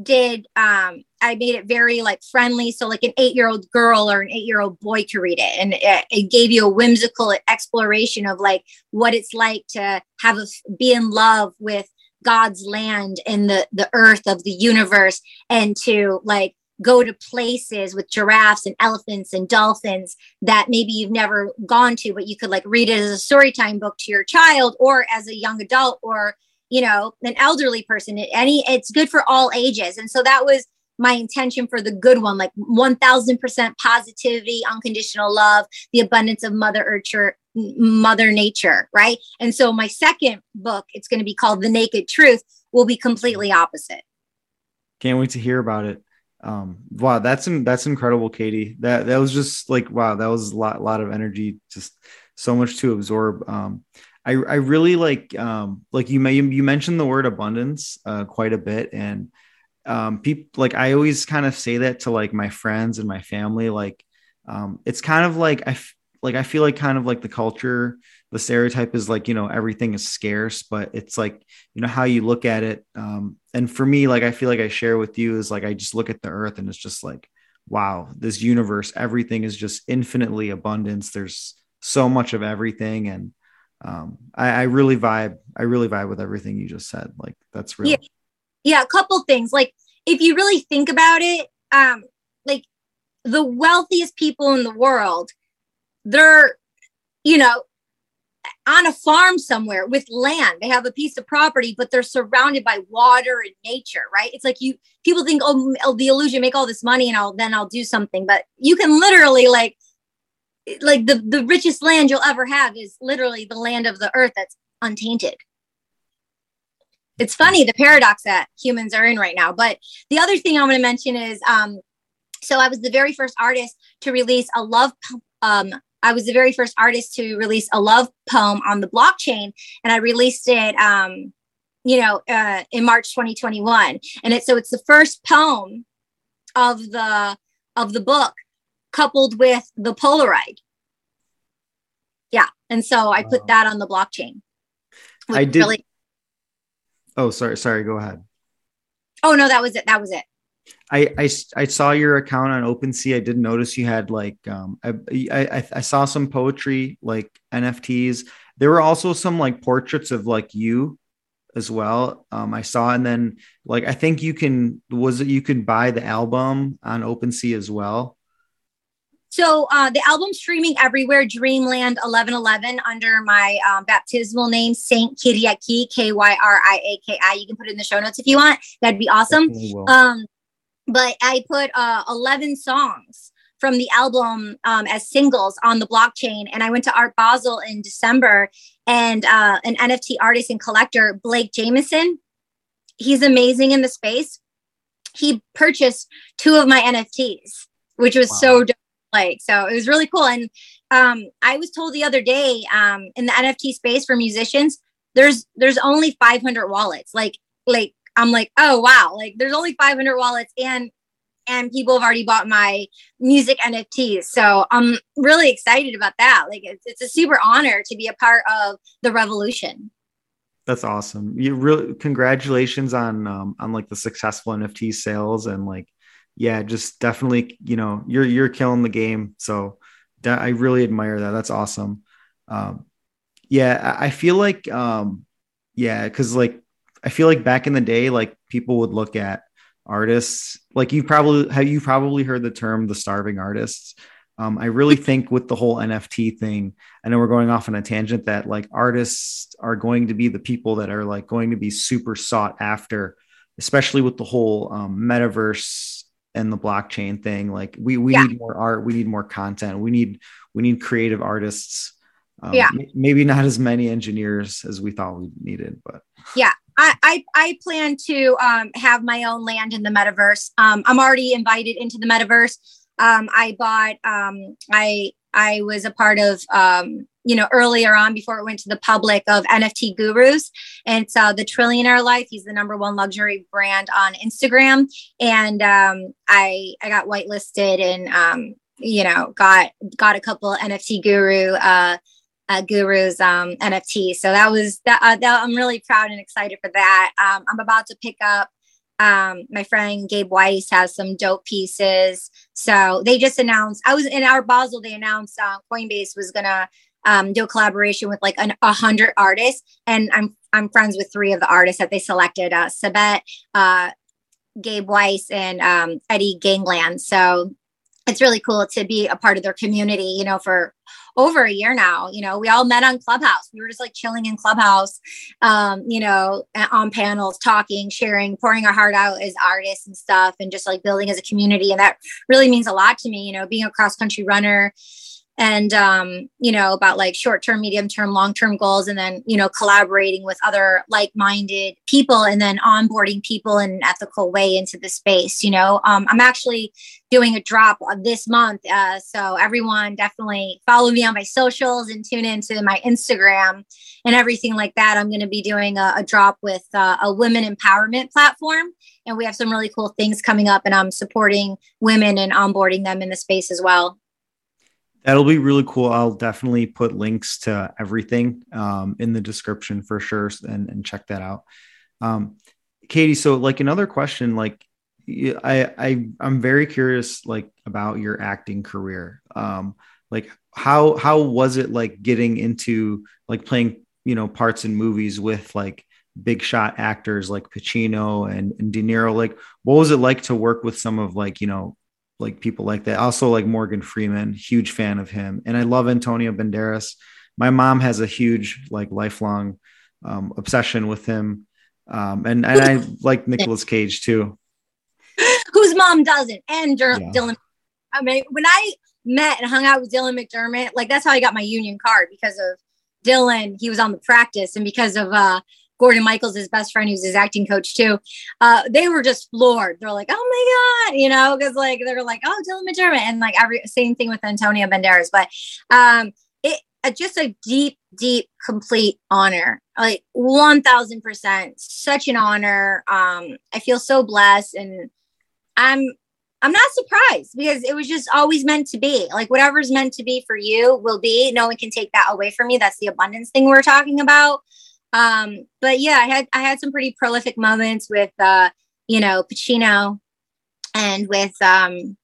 did um i made it very like friendly. So like an eight year old girl or an eight year old boy could read it. And it, it, gave you a whimsical exploration of like what it's like to have a be in love with god's land and the the earth of the universe and to like go to places with giraffes and elephants and dolphins that maybe you've never gone to but you could like read it as a storytime book to your child or as a young adult or you know an elderly person. Any it's good for all ages. And so that was my intention for the good one like 1000% positivity unconditional love the abundance of mother nature mother nature right? And so my second book it's going to be called the naked truth will be completely opposite. Can't wait to hear about it. Um wow that's that's incredible katie. That that was just like wow that was a lot lot of energy just so much to absorb. Um I, I really like um like you may you mentioned the word abundance uh, quite a bit and um people like I always kind of say that to like my friends and my family like um it's kind of like I f- like I feel like kind of like the culture the stereotype is like you know everything is scarce but it's like you know how you look at it um and for me like I feel like I share with you is like I just look at the earth and it's just like wow this universe everything is just infinitely abundance there's so much of everything and um, I, I really vibe. I really vibe with everything you just said. Like that's real. Yeah, yeah. A couple things. Like if you really think about it, um, like the wealthiest people in the world, they're, you know, on a farm somewhere with land. They have a piece of property, but they're surrounded by water and nature, right? It's like you people think, oh, oh the illusion, make all this money and I'll then I'll do something. But you can literally like like the, the richest land you'll ever have is literally the land of the earth that's untainted. It's funny the paradox that humans are in right now. But the other thing I want to mention is um, so I was the very first artist to release a love um, I was the very first artist to release a love poem on the blockchain, and I released it, um, you know, uh, in March 2021. And it so it's the first poem of the of the book, coupled with the Polaroid. Yeah, and so I put that on the blockchain. I did. Really- oh, sorry, sorry. Go ahead. Oh no, that was it. That was it. I, I, I saw your account on OpenSea. I did notice you had like um, I, I I saw some poetry like NFTs. There were also some like portraits of like you as well. Um, I saw, and then like I think you can was it you could buy the album on OpenSea as well. So uh, the album streaming everywhere, Dreamland 1111, under my um, baptismal name, Saint Kyriaki, K Y R I A K I. You can put it in the show notes if you want. That'd be awesome. Um, but I put uh, 11 songs from the album um, as singles on the blockchain. And I went to Art Basel in December, and uh, an NFT artist and collector, Blake Jamieson, he's amazing in the space. He purchased two of my NFTs, which was wow. so dope. Like, so it was really cool. And um, I was told the other day um, in the NFT space for musicians, there's there's only 500 wallets. Like, like I'm like, oh wow, like there's only 500 wallets and and people have already bought my music NFTs. So I'm really excited about that. Like it's, it's a super honor to be a part of the revolution. That's awesome. You really congratulations on um, on like the successful NFT sales and like yeah, just definitely you know you're you're killing the game. So that, I really admire that. That's awesome. Um, yeah, I feel like um, yeah, because like I feel like back in the day, like people would look at artists like you probably have you probably heard the term the starving artists. Um, I really think with the whole NFT thing, I know we're going off on a tangent that like artists are going to be the people that are like going to be super sought after, especially with the whole um, metaverse and the blockchain thing. Like we we yeah. need more art, we need more content, we need we need creative artists. Um, yeah, maybe not as many engineers as we thought we needed, but yeah, I, I, I plan to um, have my own land in the metaverse. Um, I'm already invited into the metaverse. Um, I bought. Um, I I was a part of. Um, you know, earlier on before it went to the public of NFT gurus, and so the Trillionaire Life. He's the number one luxury brand on Instagram, and um, I I got whitelisted and you know got got a couple NFT guru. Uh, uh, Guru's um, NFT. So that was that, uh, that, I'm really proud and excited for that. Um, I'm about to pick up. Um, my friend Gabe Weiss has some dope pieces. So they just announced. I was in Art Basel. They announced uh, Coinbase was gonna um, do a collaboration with like a hundred artists, and I'm I'm friends with three of the artists that they selected: uh, uh, Gabe Weiss, and um, Eddie Gangland. So it's really cool to be a part of their community. You know, for over a year now. You know, we all met on Clubhouse. We were just like chilling in Clubhouse, um, you know, on panels, talking, sharing, pouring our heart out as artists and stuff, and just like building as a community. And that really means a lot to me, you know, being a cross country runner and um, you know about like short term medium term long term goals and then you know collaborating with other like minded people and then onboarding people in an ethical way into the space you know? Um, i'm actually doing a drop this month uh, so everyone definitely follow me on my socials and tune into my instagram and everything like that. I'm going to be doing a, a drop with uh, a women empowerment platform and we have some really cool things coming up and i'm supporting women and onboarding them in the space as well That'll be really cool. I'll definitely put links to everything um, in the description for sure, and, and check that out. Um, Katie, so like another question, like I, I I'm very curious, like about your acting career. Um, like how how was it like getting into like playing you know parts in movies with like big shot actors like Pacino and, and De Niro? Like, what was it like to work with some of like you know like people like that. Also like Morgan Freeman, huge fan of him. And I love Antonio Banderas. my mom has a huge like lifelong um, obsession with him, um, and and I like Nicolas Cage too. Whose mom doesn't? And Dur- yeah. Dylan. I mean, when I met and hung out with Dylan McDermott, like that's how I got my union card because of Dylan. He was on the practice, and because of uh, Gordon Michaels, his best friend, who's his acting coach too. Uh, they were just floored. They're like, "Oh my god," you know, because like they're like, "Oh, Dylan McDermott," and like every same thing with Antonio Banderas. But um, it uh, just a deep, deep, complete honor. Like one thousand percent, such an honor. Um, I feel so blessed, and I'm I'm not surprised because it was just always meant to be. Like whatever's meant to be for you will be. No one can take that away from me. That's the abundance thing we're talking about. Um, but yeah, I had I had some pretty prolific moments with uh, you know, Pacino and with um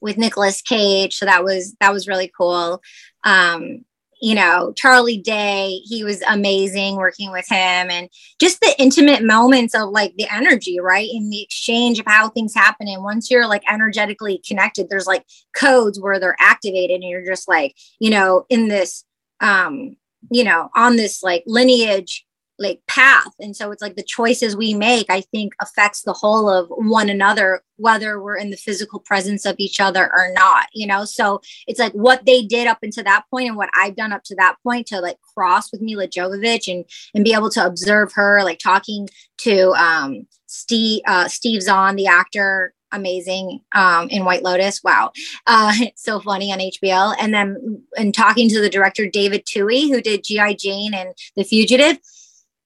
with Nicolas Cage. So that was that was really cool. Um, you know, Charlie Day, he was amazing working with him and just the intimate moments of like the energy, right? In the exchange of how things happen. And once you're like energetically connected, there's like codes where they're activated and you're just like, you know, in this um you know, on this like lineage like path. And so it's like the choices we make, I think affects the whole of one another, whether we're in the physical presence of each other or not, you know? So it's like what they did up until that point and what I've done up to that point to like cross with Milla Jovovich and, and be able to observe her, like talking to um, Steve, uh, Steve Zahn, the actor, amazing um, in White Lotus. Wow, uh, it's so funny on HBO. And then and talking to the director David Twohy, who did GI Jane and The Fugitive,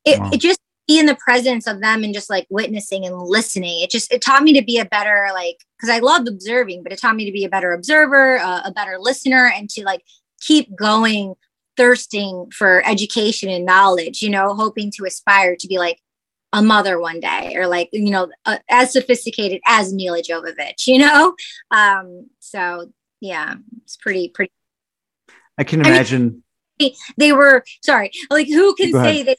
it, wow. it just be in the presence of them and just like witnessing and listening. It just it taught me to be a better like because I loved observing, but it taught me to be a better observer, uh, a better listener, and to like keep going thirsting for education and knowledge you know hoping to aspire to be like a mother one day or like you know uh, as sophisticated as Milla Jovovich you know? Um so yeah it's pretty pretty. I can imagine I mean, they were sorry like who can say that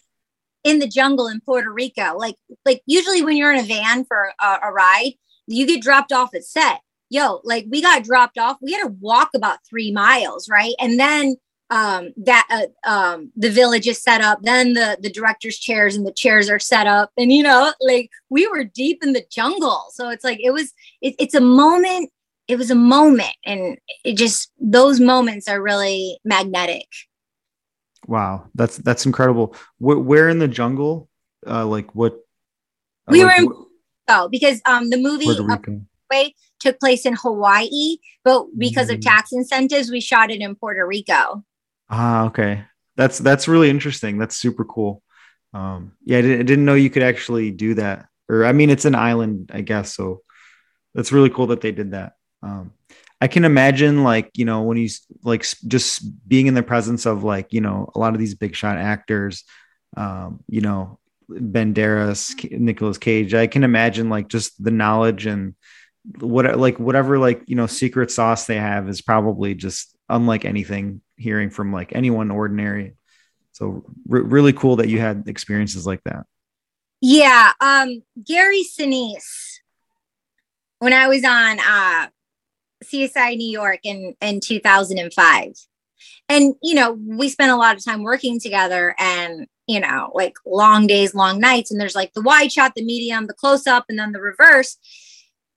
in the jungle in Puerto Rico like like usually when you're in a van for a, a ride you get dropped off at set. Yo like we got dropped off we had to walk about 3 miles right? And then um, that uh, um, the village is set up. Then the the director's chairs and the chairs are set up, and you know, like we were deep in the jungle. So it's like it was. It, it's a moment. It was a moment, and it just those moments are really magnetic. Wow, that's that's incredible. Where, where in the jungle? Uh, like what? We like, were in oh because um the movie way took place in Hawaii, but because mm. of tax incentives, we shot it in Puerto Rico. Ah, okay. That's that's really interesting. That's super cool. Um, yeah, I didn't, I didn't know you could actually do that. Or I mean, it's an island, I guess. So that's really cool that they did that. Um, I can imagine like you know when he's like just being in the presence of like you know a lot of these big shot actors, um, you know Banderas, Nicolas Cage. I can imagine like just the knowledge and what like whatever like you know secret sauce they have is probably just unlike anything hearing from like anyone ordinary. So really cool that you had experiences like that. Yeah, um, Gary Sinise. When I was on uh, CSI New York in in 2005, and you know we spent a lot of time working together, and you know like long days, long nights, and there's like the wide shot, the medium, the close up, and then the reverse.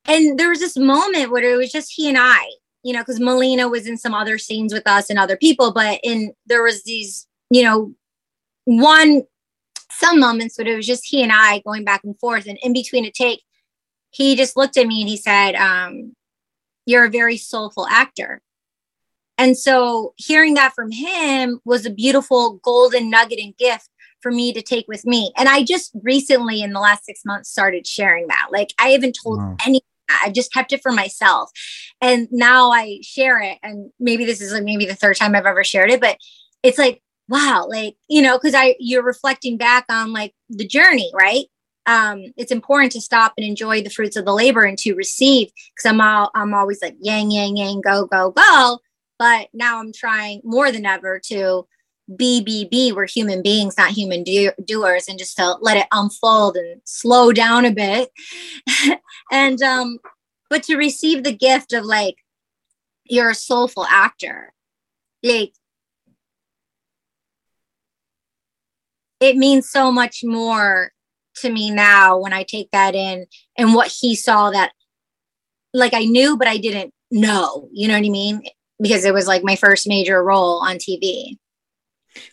And there was this moment where it was just he and I, you know, because Melina was in some other scenes with us and other people, but in there was these, you know, one some moments, but it was just he and I going back and forth. And in between a take, he just looked at me and he said, um, You're a very soulful actor. And so hearing that from him was a beautiful golden nugget and gift for me to take with me. And I just recently, in the last six months, started sharing that. Like I haven't told wow. any I just kept it for myself. And now I share it. And maybe this is like maybe the third time I've ever shared it, but it's like, wow, like, you know, because I you're reflecting back on like the journey, right? Um, it's important to stop and enjoy the fruits of the labor and to receive because I'm all I'm always like yang, yang, yang, go, go, go. But now I'm trying more than ever to be. We're human beings, not human do- doers, and just to let it unfold and slow down a bit. and um, but to receive the gift of like you're a soulful actor, like it means so much more to me now when I take that in and what he saw that like I knew but I didn't know. You know what I mean? Because it was like my first major role on TV.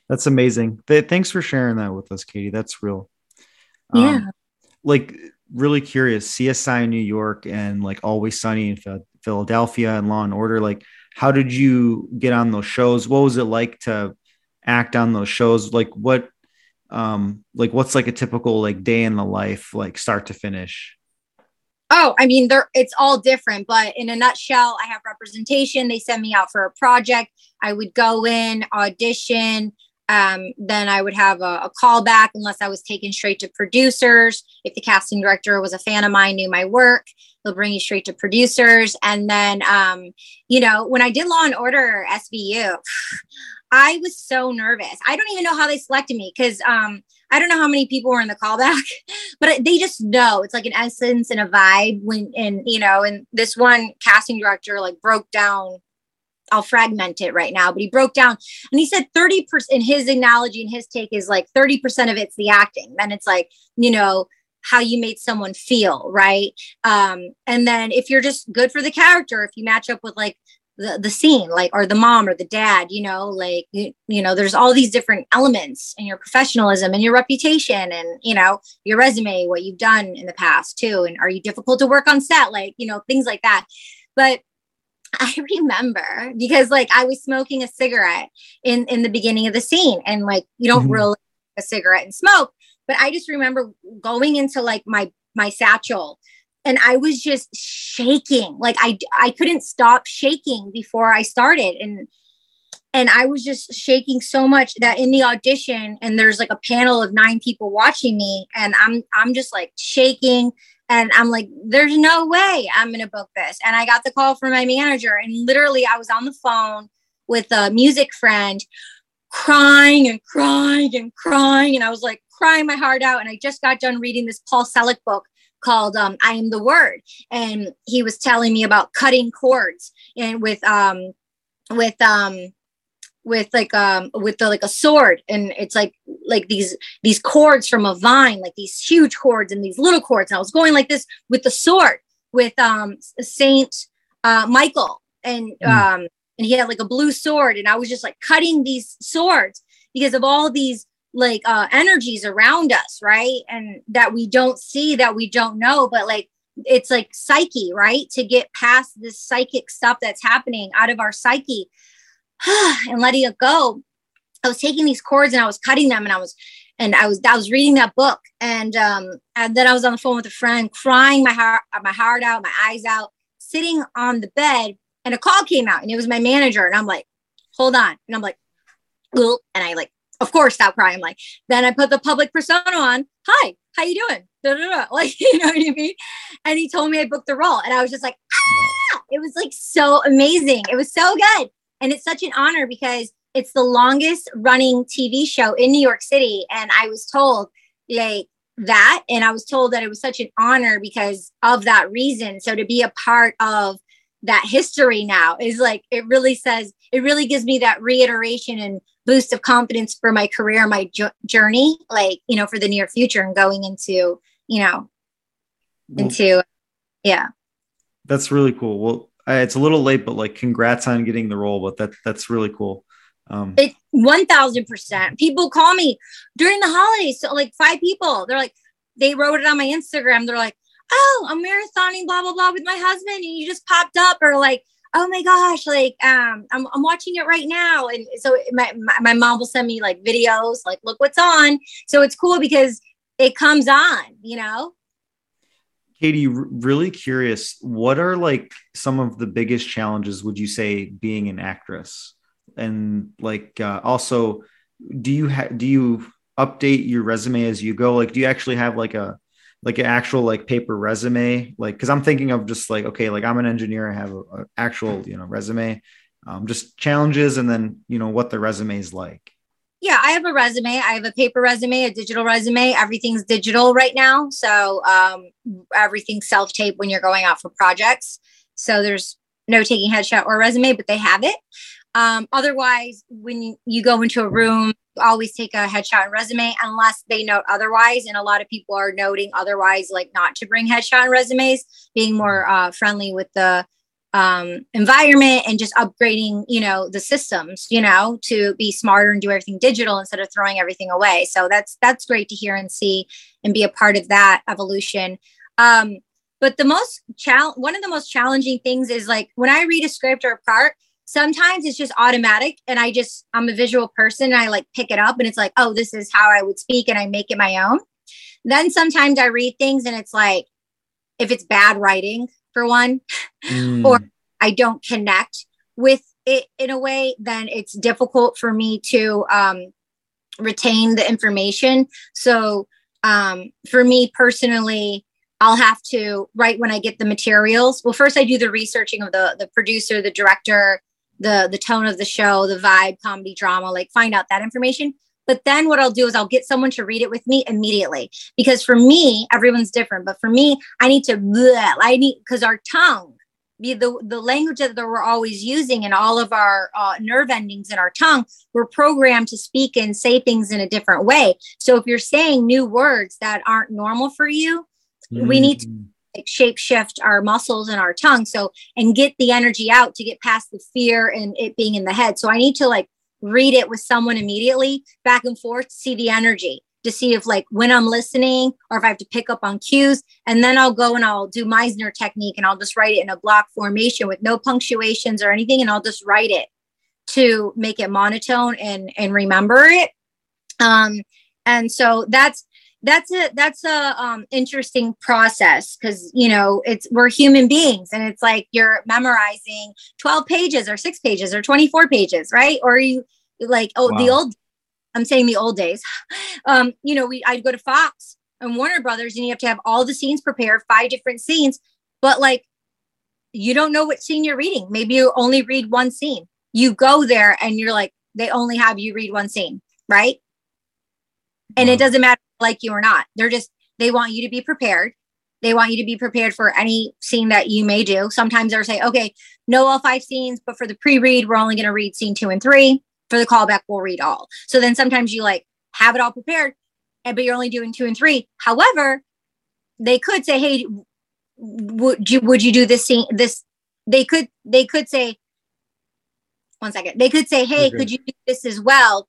That's amazing. Thanks for sharing that with us, Katie. That's real. Yeah. Um, like really curious, CSI in New York and like Always Sunny in Philadelphia and Law and Order. Like, how did you get on those shows? What was it like to act on those shows? Like, what, um, like what's like a typical like day in the life, like start to finish? Oh, I mean, they're it's all different, but in a nutshell, I have representation. They send me out for a project. I would go in, audition, um, then I would have a, a callback unless I was taken straight to producers. If the casting director was a fan of mine, knew my work, they'll bring you straight to producers. And then, um, you know, when I did Law and Order SVU, I was so nervous. I don't even know how they selected me because um, I don't know how many people were in the callback, but they just know it's like an essence and a vibe when, and you know, and this one casting director like broke down I'll fragment it right now, but he broke down and he said 30% in his analogy and his take is like 30% of it's the acting. Then it's like, you know, how you made someone feel, right? Um, and then if you're just good for the character, if you match up with like the, the scene, like or the mom or the dad, you know, like you, you know, there's all these different elements in your professionalism and your reputation and you know, your resume, what you've done in the past too. And are you difficult to work on set? Like, you know, things like that. But I remember because like I was smoking a cigarette in in the beginning of the scene and like you don't mm-hmm. really a cigarette and smoke but I just remember going into like my my satchel and I was just shaking like I I couldn't stop shaking before I started and and I was just shaking so much that in the audition and there's like a panel of nine people watching me and I'm I'm just like shaking and I'm like, there's no way I'm going to book this. And I got the call from my manager. And literally, I was on the phone with a music friend crying and crying and crying. And I was like crying my heart out. And I just got done reading this Paul Selig book called um, I Am the Word. And he was telling me about cutting cords and with, um, with, um, with like um with the, like a sword and it's like like these these cords from a vine like these huge cords and these little cords and i was going like this with the sword with um saint uh michael and mm. um and he had like a blue sword and i was just like cutting these swords because of all these like uh energies around us right and that we don't see that we don't know but like it's like psyche right to get past this psychic stuff that's happening out of our psyche and letting it go. I was taking these cords and I was cutting them and I was and I was I was reading that book and um and then I was on the phone with a friend crying my heart my heart out, my eyes out, sitting on the bed and a call came out and it was my manager and I'm like, hold on. And I'm like, and I like, of course, stop crying. Like, then I put the public persona on. Hi, how you doing? Da, da, da. Like, you know what I mean? And he told me I booked the role. And I was just like, ah! It was like so amazing. It was so good. And it's such an honor because it's the longest running TV show in New York City. And I was told like that. And I was told that it was such an honor because of that reason. So to be a part of that history now is like, it really says, it really gives me that reiteration and boost of confidence for my career, my jo- journey, like, you know, for the near future and going into, you know, into, yeah. That's really cool. Well, it's a little late, but like, congrats on getting the role. But that that's really cool. Um, it one thousand percent. People call me during the holidays. So like five people, they're like, they wrote it on my Instagram. They're like, oh, I'm marathoning blah blah blah with my husband, and you just popped up, or like, oh my gosh, like um, I'm I'm watching it right now, and so my my, mom will send me like videos, like look what's on. So it's cool because it comes on, you know. Katie, really curious, what are like some of the biggest challenges would you say being an actress? And like uh, also do you ha- do you update your resume as you go? Like do you actually have like a like an actual like paper resume? Like cuz I'm thinking of just like okay, like I'm an engineer, I have an actual, you know, resume. Um, just challenges and then, you know, what the resume is like yeah, I have a resume. I have a paper resume, a digital resume. Everything's digital right now. So um, everything's self tape when you're going out for projects. So there's no taking headshot or resume, but they have it. Um, otherwise, when you go into a room always take a headshot and resume unless they note otherwise. And a lot of people are noting otherwise, like not to bring headshot and resumes, being more uh, friendly with the um, environment and just upgrading, you know, the systems, you know, to be smarter and do everything digital instead of throwing everything away. So that's that's great to hear and see and be a part of that evolution. Um, but the most challenge, one of the most challenging things is like when I read a script or a part, sometimes it's just automatic and I just I'm a visual person and I like pick it up and it's like, oh, this is how I would speak and I make it my own. Then sometimes I read things and it's like if it's bad writing for one, mm. or I don't connect with it in a way, then it's difficult for me to um, retain the information. So um, for me personally, I'll have to write when I get the materials. Well, first I do the researching of the the producer, the director, the the tone of the show, the vibe, comedy, drama, like find out that information. But then what I'll do is I'll get someone to read it with me immediately because for me, everyone's different. But for me, I need to, bleh, I need, because our tongue, the, the, language that we're always using and all of our uh, nerve endings in our tongue, we're programmed to speak and say things in a different way. So if you're saying new words that aren't normal for you, mm. we need to mm. like shape shift our muscles and our tongue. So, and get the energy out to get past the fear and it being in the head. So I need to like read it with someone immediately back and forth see the energy to see if like when I'm listening or if I have to pick up on cues. And then I'll go and I'll do Meisner technique and I'll just write it in a block formation with no punctuations or anything. And I'll just write it to make it monotone and and remember it. Um, and so that's that's a that's a um, interesting process because you know it's we're human beings and it's like you're memorizing 12 pages or six pages or 24 pages right? Or you like oh wow. the old i'm saying the old days. Um you know we i'd go to fox and warner brothers and you have to have all the scenes prepared five different scenes but like you don't know what scene you're reading. Maybe you only read one scene. You go there and you're like they only have you read one scene right? And it doesn't matter like you or not. They're just, they want you to be prepared. They want you to be prepared for any scene that you may do. Sometimes they'll say, okay, no all five scenes, but for the pre read, we're only going to read scene two and three. For the callback, we'll read all. So then sometimes you like have it all prepared, but you're only doing two and three. However, they could say, hey, would you would you do this scene this they could they could say one second they could say hey okay. could you do this as well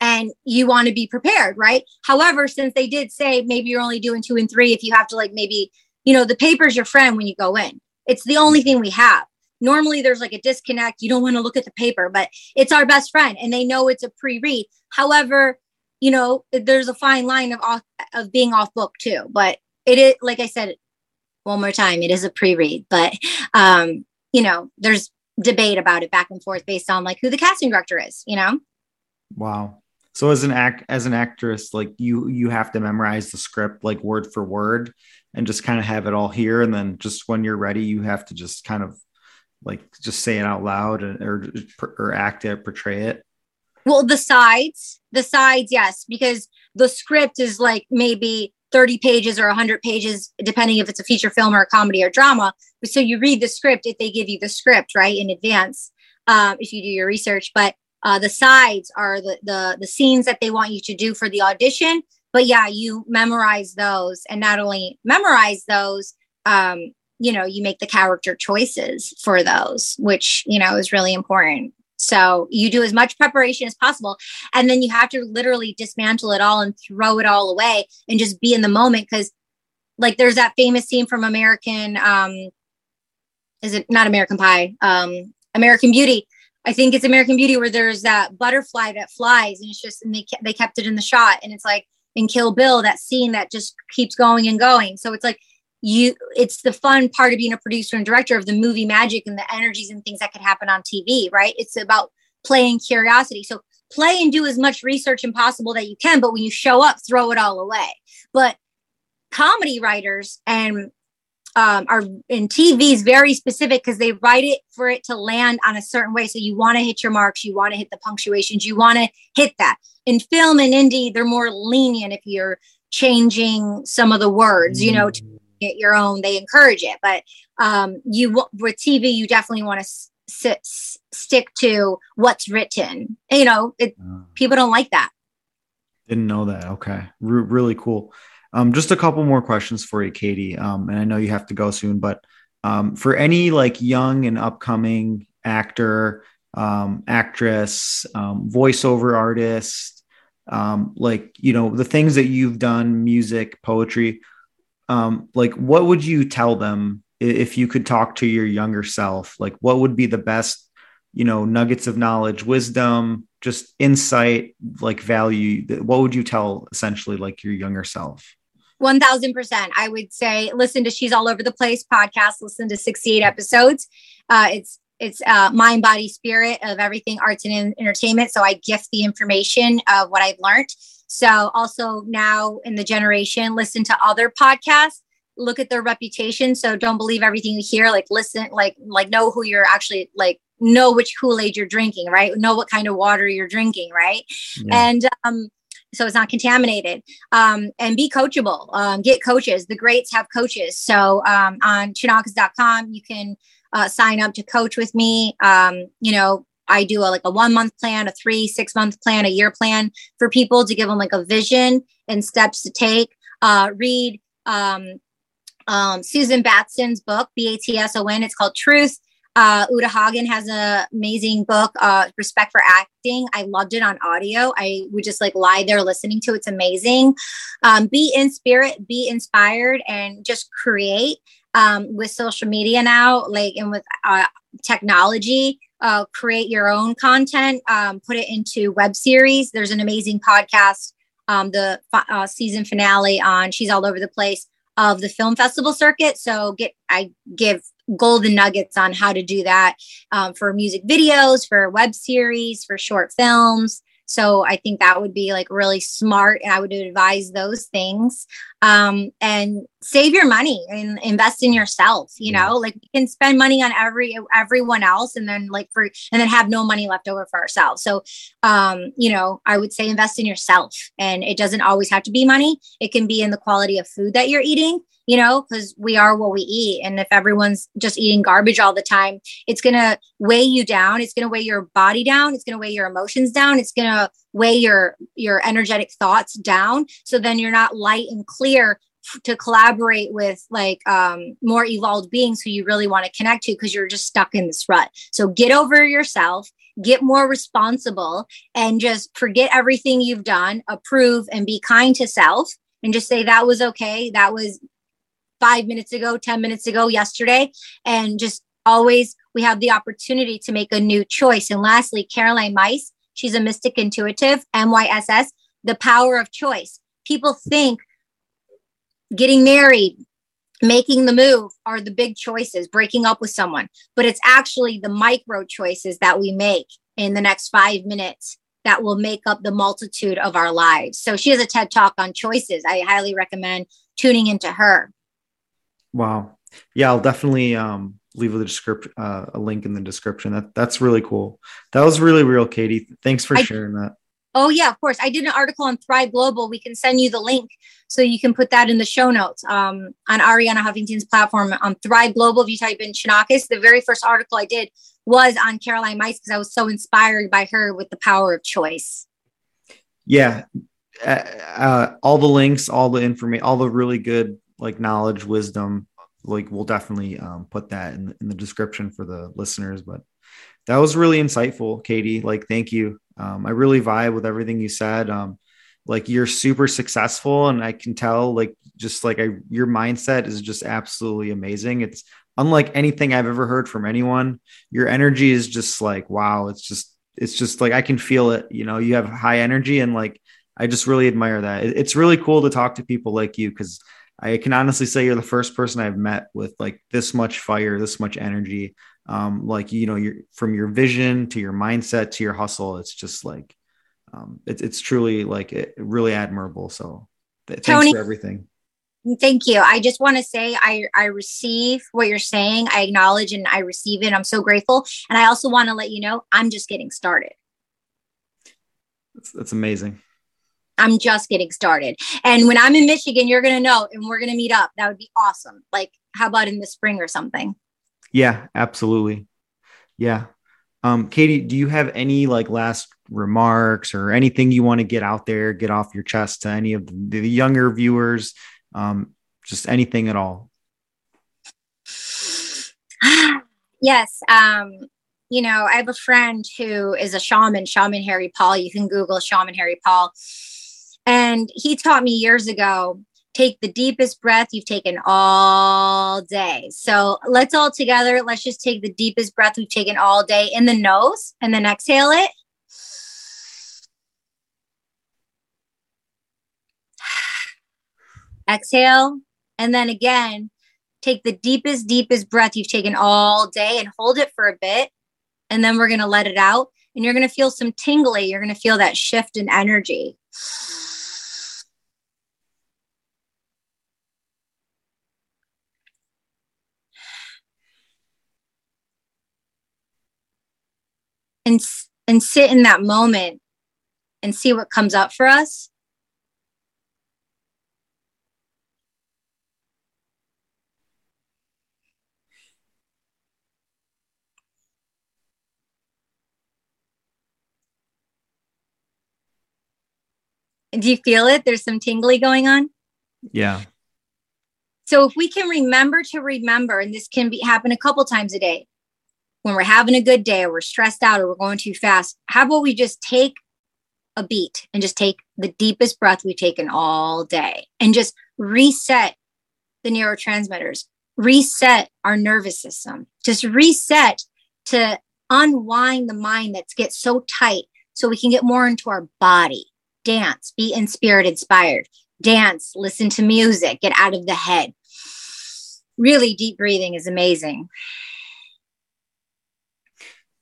and you want to be prepared, right? However, since they did say maybe you're only doing two and three, if you have to like maybe, you know, the paper's your friend when you go in. It's the only thing we have. Normally there's like a disconnect. You don't want to look at the paper, but it's our best friend and they know it's a pre-read. However, you know, there's a fine line of off of being off book too. But it is like I said one more time, it is a pre-read, but um, you know, there's debate about it back and forth based on like who the casting director is, you know? Wow. So as an act as an actress, like you you have to memorize the script like word for word and just kind of have it all here. And then just when you're ready, you have to just kind of like just say it out loud or or act it, portray it. Well, the sides, the sides, yes, because the script is like maybe 30 pages or 100 pages, depending if it's a feature film or a comedy or drama. So you read the script if they give you the script, right, in advance, um, if you do your research. But uh, the sides are the, the the scenes that they want you to do for the audition. But yeah, you memorize those, and not only memorize those, um, you know, you make the character choices for those, which you know is really important. So you do as much preparation as possible, and then you have to literally dismantle it all and throw it all away and just be in the moment because, like, there's that famous scene from American. Um, is it not American Pie? Um, American Beauty I think it's American Beauty where there's that butterfly that flies and it's just and they they kept it in the shot and it's like in Kill Bill that scene that just keeps going and going. So it's like you it's the fun part of being a producer and director of the movie magic and the energies and things that could happen on TV, right? It's about playing curiosity. So play and do as much research and possible that you can, but when you show up, throw it all away. But comedy writers and um, are in TV is very specific because they write it for it to land on a certain way. So you want to hit your marks, you want to hit the punctuations, you want to hit that. In film and indie, they're more lenient if you're changing some of the words, you know, to mm. get your own. They encourage it, but um, you with TV, you definitely want to s- stick to what's written. You know, it, uh, people don't like that. Didn't know that. Okay. R- really cool. Um, just a couple more questions for you, Katie. Um, and I know you have to go soon, but um, for any like young and upcoming actor, um, actress, um, voiceover artist, um, like you know the things that you've done, music, poetry, like what would you tell them if you could talk to your younger self? Like what would be the best, you know, nuggets of knowledge, wisdom, just insight, like value? What would you tell essentially like your younger self? 1000%. I would say listen to She's All Over the Place podcast, listen to 68 episodes. Uh, it's it's uh, mind, body, spirit of everything arts and entertainment. So I gift the information of what I've learned. So also now in the generation, listen to other podcasts, look at their reputation. So don't believe everything you hear. Like listen, like like know who you're actually like know which Kool-Aid you're drinking, right? Know what kind of water you're drinking, right? Yeah. And um, so it's not contaminated. Um, and be coachable um, get coaches. The greats have coaches. So um, on chonacas.com you can uh, sign up to coach with me. Um, you know i do a, like a one month plan a three six month plan a year plan for people to give them like a vision and steps to take. Uh, read um, um, susan batson's book b-a-t-s-o-n it's called truth uh, Uta Hagen has an amazing book, uh, Respect for Acting. I loved it on audio. I would just like lie there listening to it. It's amazing. Um, be in spirit, be inspired, and just create um, with social media now, like and with uh, technology. Uh, create your own content, um, put it into web series. There's an amazing podcast, um, the uh, season finale on She's All Over the Place of the film festival circuit. So get I give golden nuggets on how to do that um, for music videos, for web series, for short films. So I think that would be like really smart. And I would advise those things. Um, and save your money and invest in yourself. You yeah. know, like we can spend money on every everyone else and then like for and then have no money left over for ourselves. So um, you know, I would say invest in yourself. And it doesn't always have to be money. It can be in the quality of food that you're eating you know, because we are what we eat. And if everyone's just eating garbage all the time, it's going to weigh you down. It's going to weigh your body down. It's going to weigh your emotions down. It's going to weigh your your energetic thoughts down. So then you're not light and clear to collaborate with like um, more evolved beings who you really want to connect to because you're just stuck in this rut. So get over yourself, get more responsible, and just forget everything you've done, approve, and be kind to self and just say that was okay. That was five minutes ago, 10 minutes ago, yesterday, and just always we have the opportunity to make a new choice. And lastly, Caroline Myss, she's a mystic intuitive, MYSS, the power of choice. People think getting married, making the move are the big choices, breaking up with someone, but it's actually the micro choices that we make in the next five minutes that will make up the multitude of our lives. So she has a TED talk on choices. I highly recommend tuning into her. Wow. Yeah, I'll definitely um, leave a description, uh, a link in the description. That that's really cool. That was really real, Katie. Thanks for I, sharing that. Oh yeah, of course. I did an article on Thrive Global. We can send you the link so you can put that in the show notes um, on Arianna Huffington's platform on Thrive Global. If you type in Chonacas, the very first article I did was on Caroline Myss because I was so inspired by her with the power of choice. Yeah, uh, all the links, all the information, all the really good like knowledge, wisdom, like we'll definitely um, put that in, in the description for the listeners. But that was really insightful, Katie. Like, thank you. Um, I really vibe with everything you said. Um, like you're super successful, and I can tell, like, just like I, your mindset is just absolutely amazing. It's unlike anything I've ever heard from anyone. Your energy is just like, wow. It's just, it's just like I can feel it. You know, you have high energy, and like I just really admire that. It, it's really cool to talk to people like you because I can honestly say you're the first person I've met with like this much fire, this much energy. Um, like you know, you're from your vision to your mindset to your hustle. It's just like um, it's it's truly like it, really admirable. So th- thanks Tony, for everything. Thank you. I just want to say I I receive what you're saying. I acknowledge and I receive it. I'm so grateful. And I also want to let you know I'm just getting started. That's, that's amazing. I'm just getting started. And when I'm in Michigan, you're going to know and we're going to meet up. That would be awesome. Like, how about in the spring or something? Yeah, absolutely. Yeah. Um, Katie, do you have any like last remarks or anything you want to get out there, get off your chest to any of the, younger viewers? Um, just anything at all. yes. Um, you know, I have a friend who is a shaman, Shaman Harry Paul. You can Google Shaman Harry Paul. And he taught me years ago take the deepest breath you've taken all day. So let's all together, let's just take the deepest breath we've taken all day in the nose and then exhale it. exhale. And then again, take the deepest, deepest breath you've taken all day and hold it for a bit. And then we're going to let it out. And you're going to feel some tingly. You're going to feel that shift in energy. And, and sit in that moment and see what comes up for us. Do you feel it? There's some tingly going on. Yeah. So if we can remember to remember, and this can be happen a couple times a day, when we're having a good day or we're stressed out or we're going too fast, how about we just take a beat and just take the deepest breath we've taken all day and just reset the neurotransmitters, reset our nervous system, just reset to unwind the mind that gets so tight so we can get more into our body dance, be in spirit inspired, dance, listen to music, get out of the head. Really deep breathing is amazing.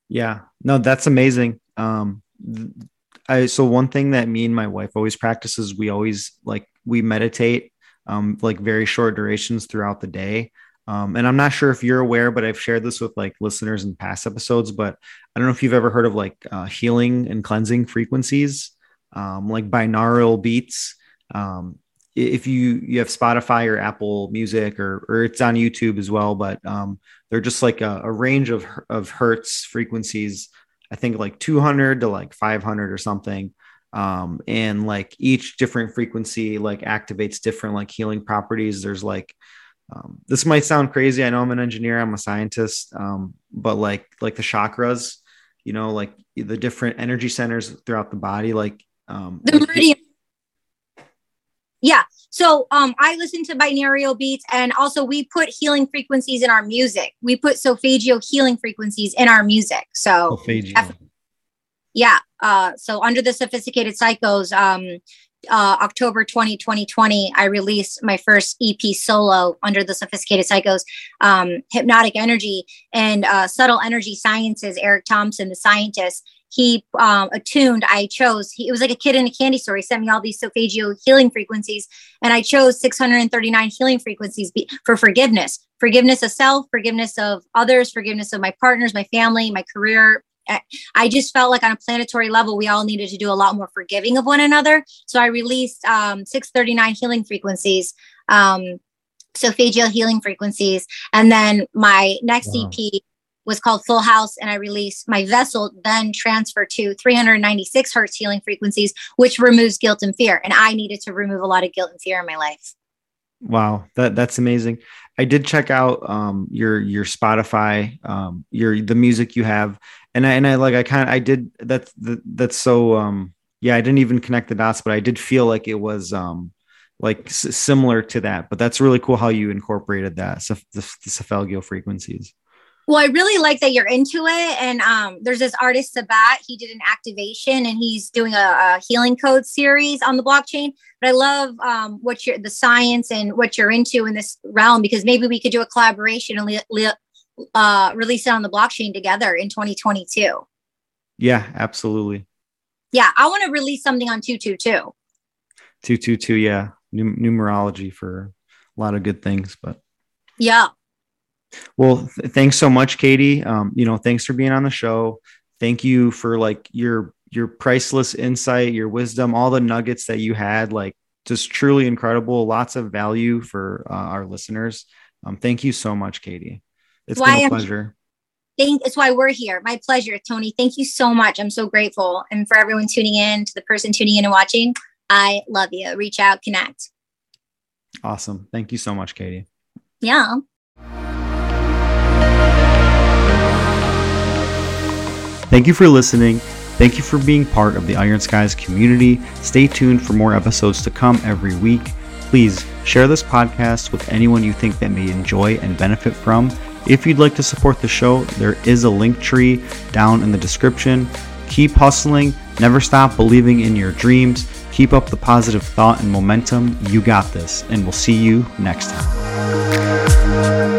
Yeah, no, that's amazing. Um, I, so one thing that me and my wife always practices, we always like, we meditate, um, like very short durations throughout the day. Um, and I'm not sure if you're aware, but I've shared this with like listeners in past episodes, but I don't know if you've ever heard of like uh, healing and cleansing frequencies um, like binaural beats. Um, if you you have Spotify or Apple Music or or it's on YouTube as well, but um, they're just like a, a range of of hertz frequencies. I think like 200 to like 500 or something. Um, and like each different frequency like activates different like healing properties. There's like um, this might sound crazy. I know I'm an engineer, I'm a scientist, um, but like like the chakras, you know, like the different energy centers throughout the body, like um, the meridian. Yeah. So um, I listen to binaural beats, and also we put healing frequencies in our music. We put solfeggio healing frequencies in our music. So yeah. Uh, so under the sophisticated psychos, um, uh, October 20, 2020, I released my first EP solo under the Sophisticated Psychos, um, Hypnotic Energy and uh, Subtle Energy Sciences. Eric Thompson, the scientist, he um, attuned, I chose, he, it was like a kid in a candy store. He sent me all these solfeggio healing frequencies, and I chose 639 healing frequencies be, for forgiveness forgiveness of self, forgiveness of others, forgiveness of my partners, my family, my career. I just felt like on a planetary level, we all needed to do a lot more forgiving of one another. So I released um, 639 healing frequencies. Um, solfeggio healing frequencies. And then my next wow. EP was called Full House, and I released my vessel, then transferred to 396 hertz healing frequencies, which removes guilt and fear. And I needed to remove a lot of guilt and fear in my life. Wow, that that's amazing. I did check out um, your your Spotify, um, your the music you have, and I and I like I kind of I did that's that's so um, yeah I didn't even connect the dots, but I did feel like it was um, like s- similar to that. But that's really cool how you incorporated that the, the frequencies. Well, I really like that you're into it. And um, there's this artist, Sabat. He did an activation and he's doing a, a healing code series on the blockchain. But I love um, what you're the science and what you're into in this realm because maybe we could do a collaboration and uh, release it on the blockchain together in 2022. Yeah, absolutely. Yeah, I want to release something on 222. 222, yeah. Num- numerology for a lot of good things, but yeah. Well, th- thanks so much, Katie. Um, you know, thanks for being on the show. Thank you for like your your priceless insight, your wisdom, all the nuggets that you had. Like, just truly incredible. Lots of value for uh, our listeners. Um, thank you so much, Katie. It's Why been a pleasure. thank it's why we're here. My pleasure, Tony. Thank you so much. I'm so grateful. And for everyone tuning in, to the person tuning in and watching, I love you. Reach out, connect. Awesome. Thank you so much, Katie. Yeah. Thank you for listening. Thank you for being part of the Iron Skies community. Stay tuned for more episodes to come every week. Please share this podcast with anyone you think that may enjoy and benefit from. If you'd like to support the show, there is a link tree down in the description. Keep hustling, never stop believing in your dreams, keep up the positive thought and momentum. You got this, and we'll see you next time.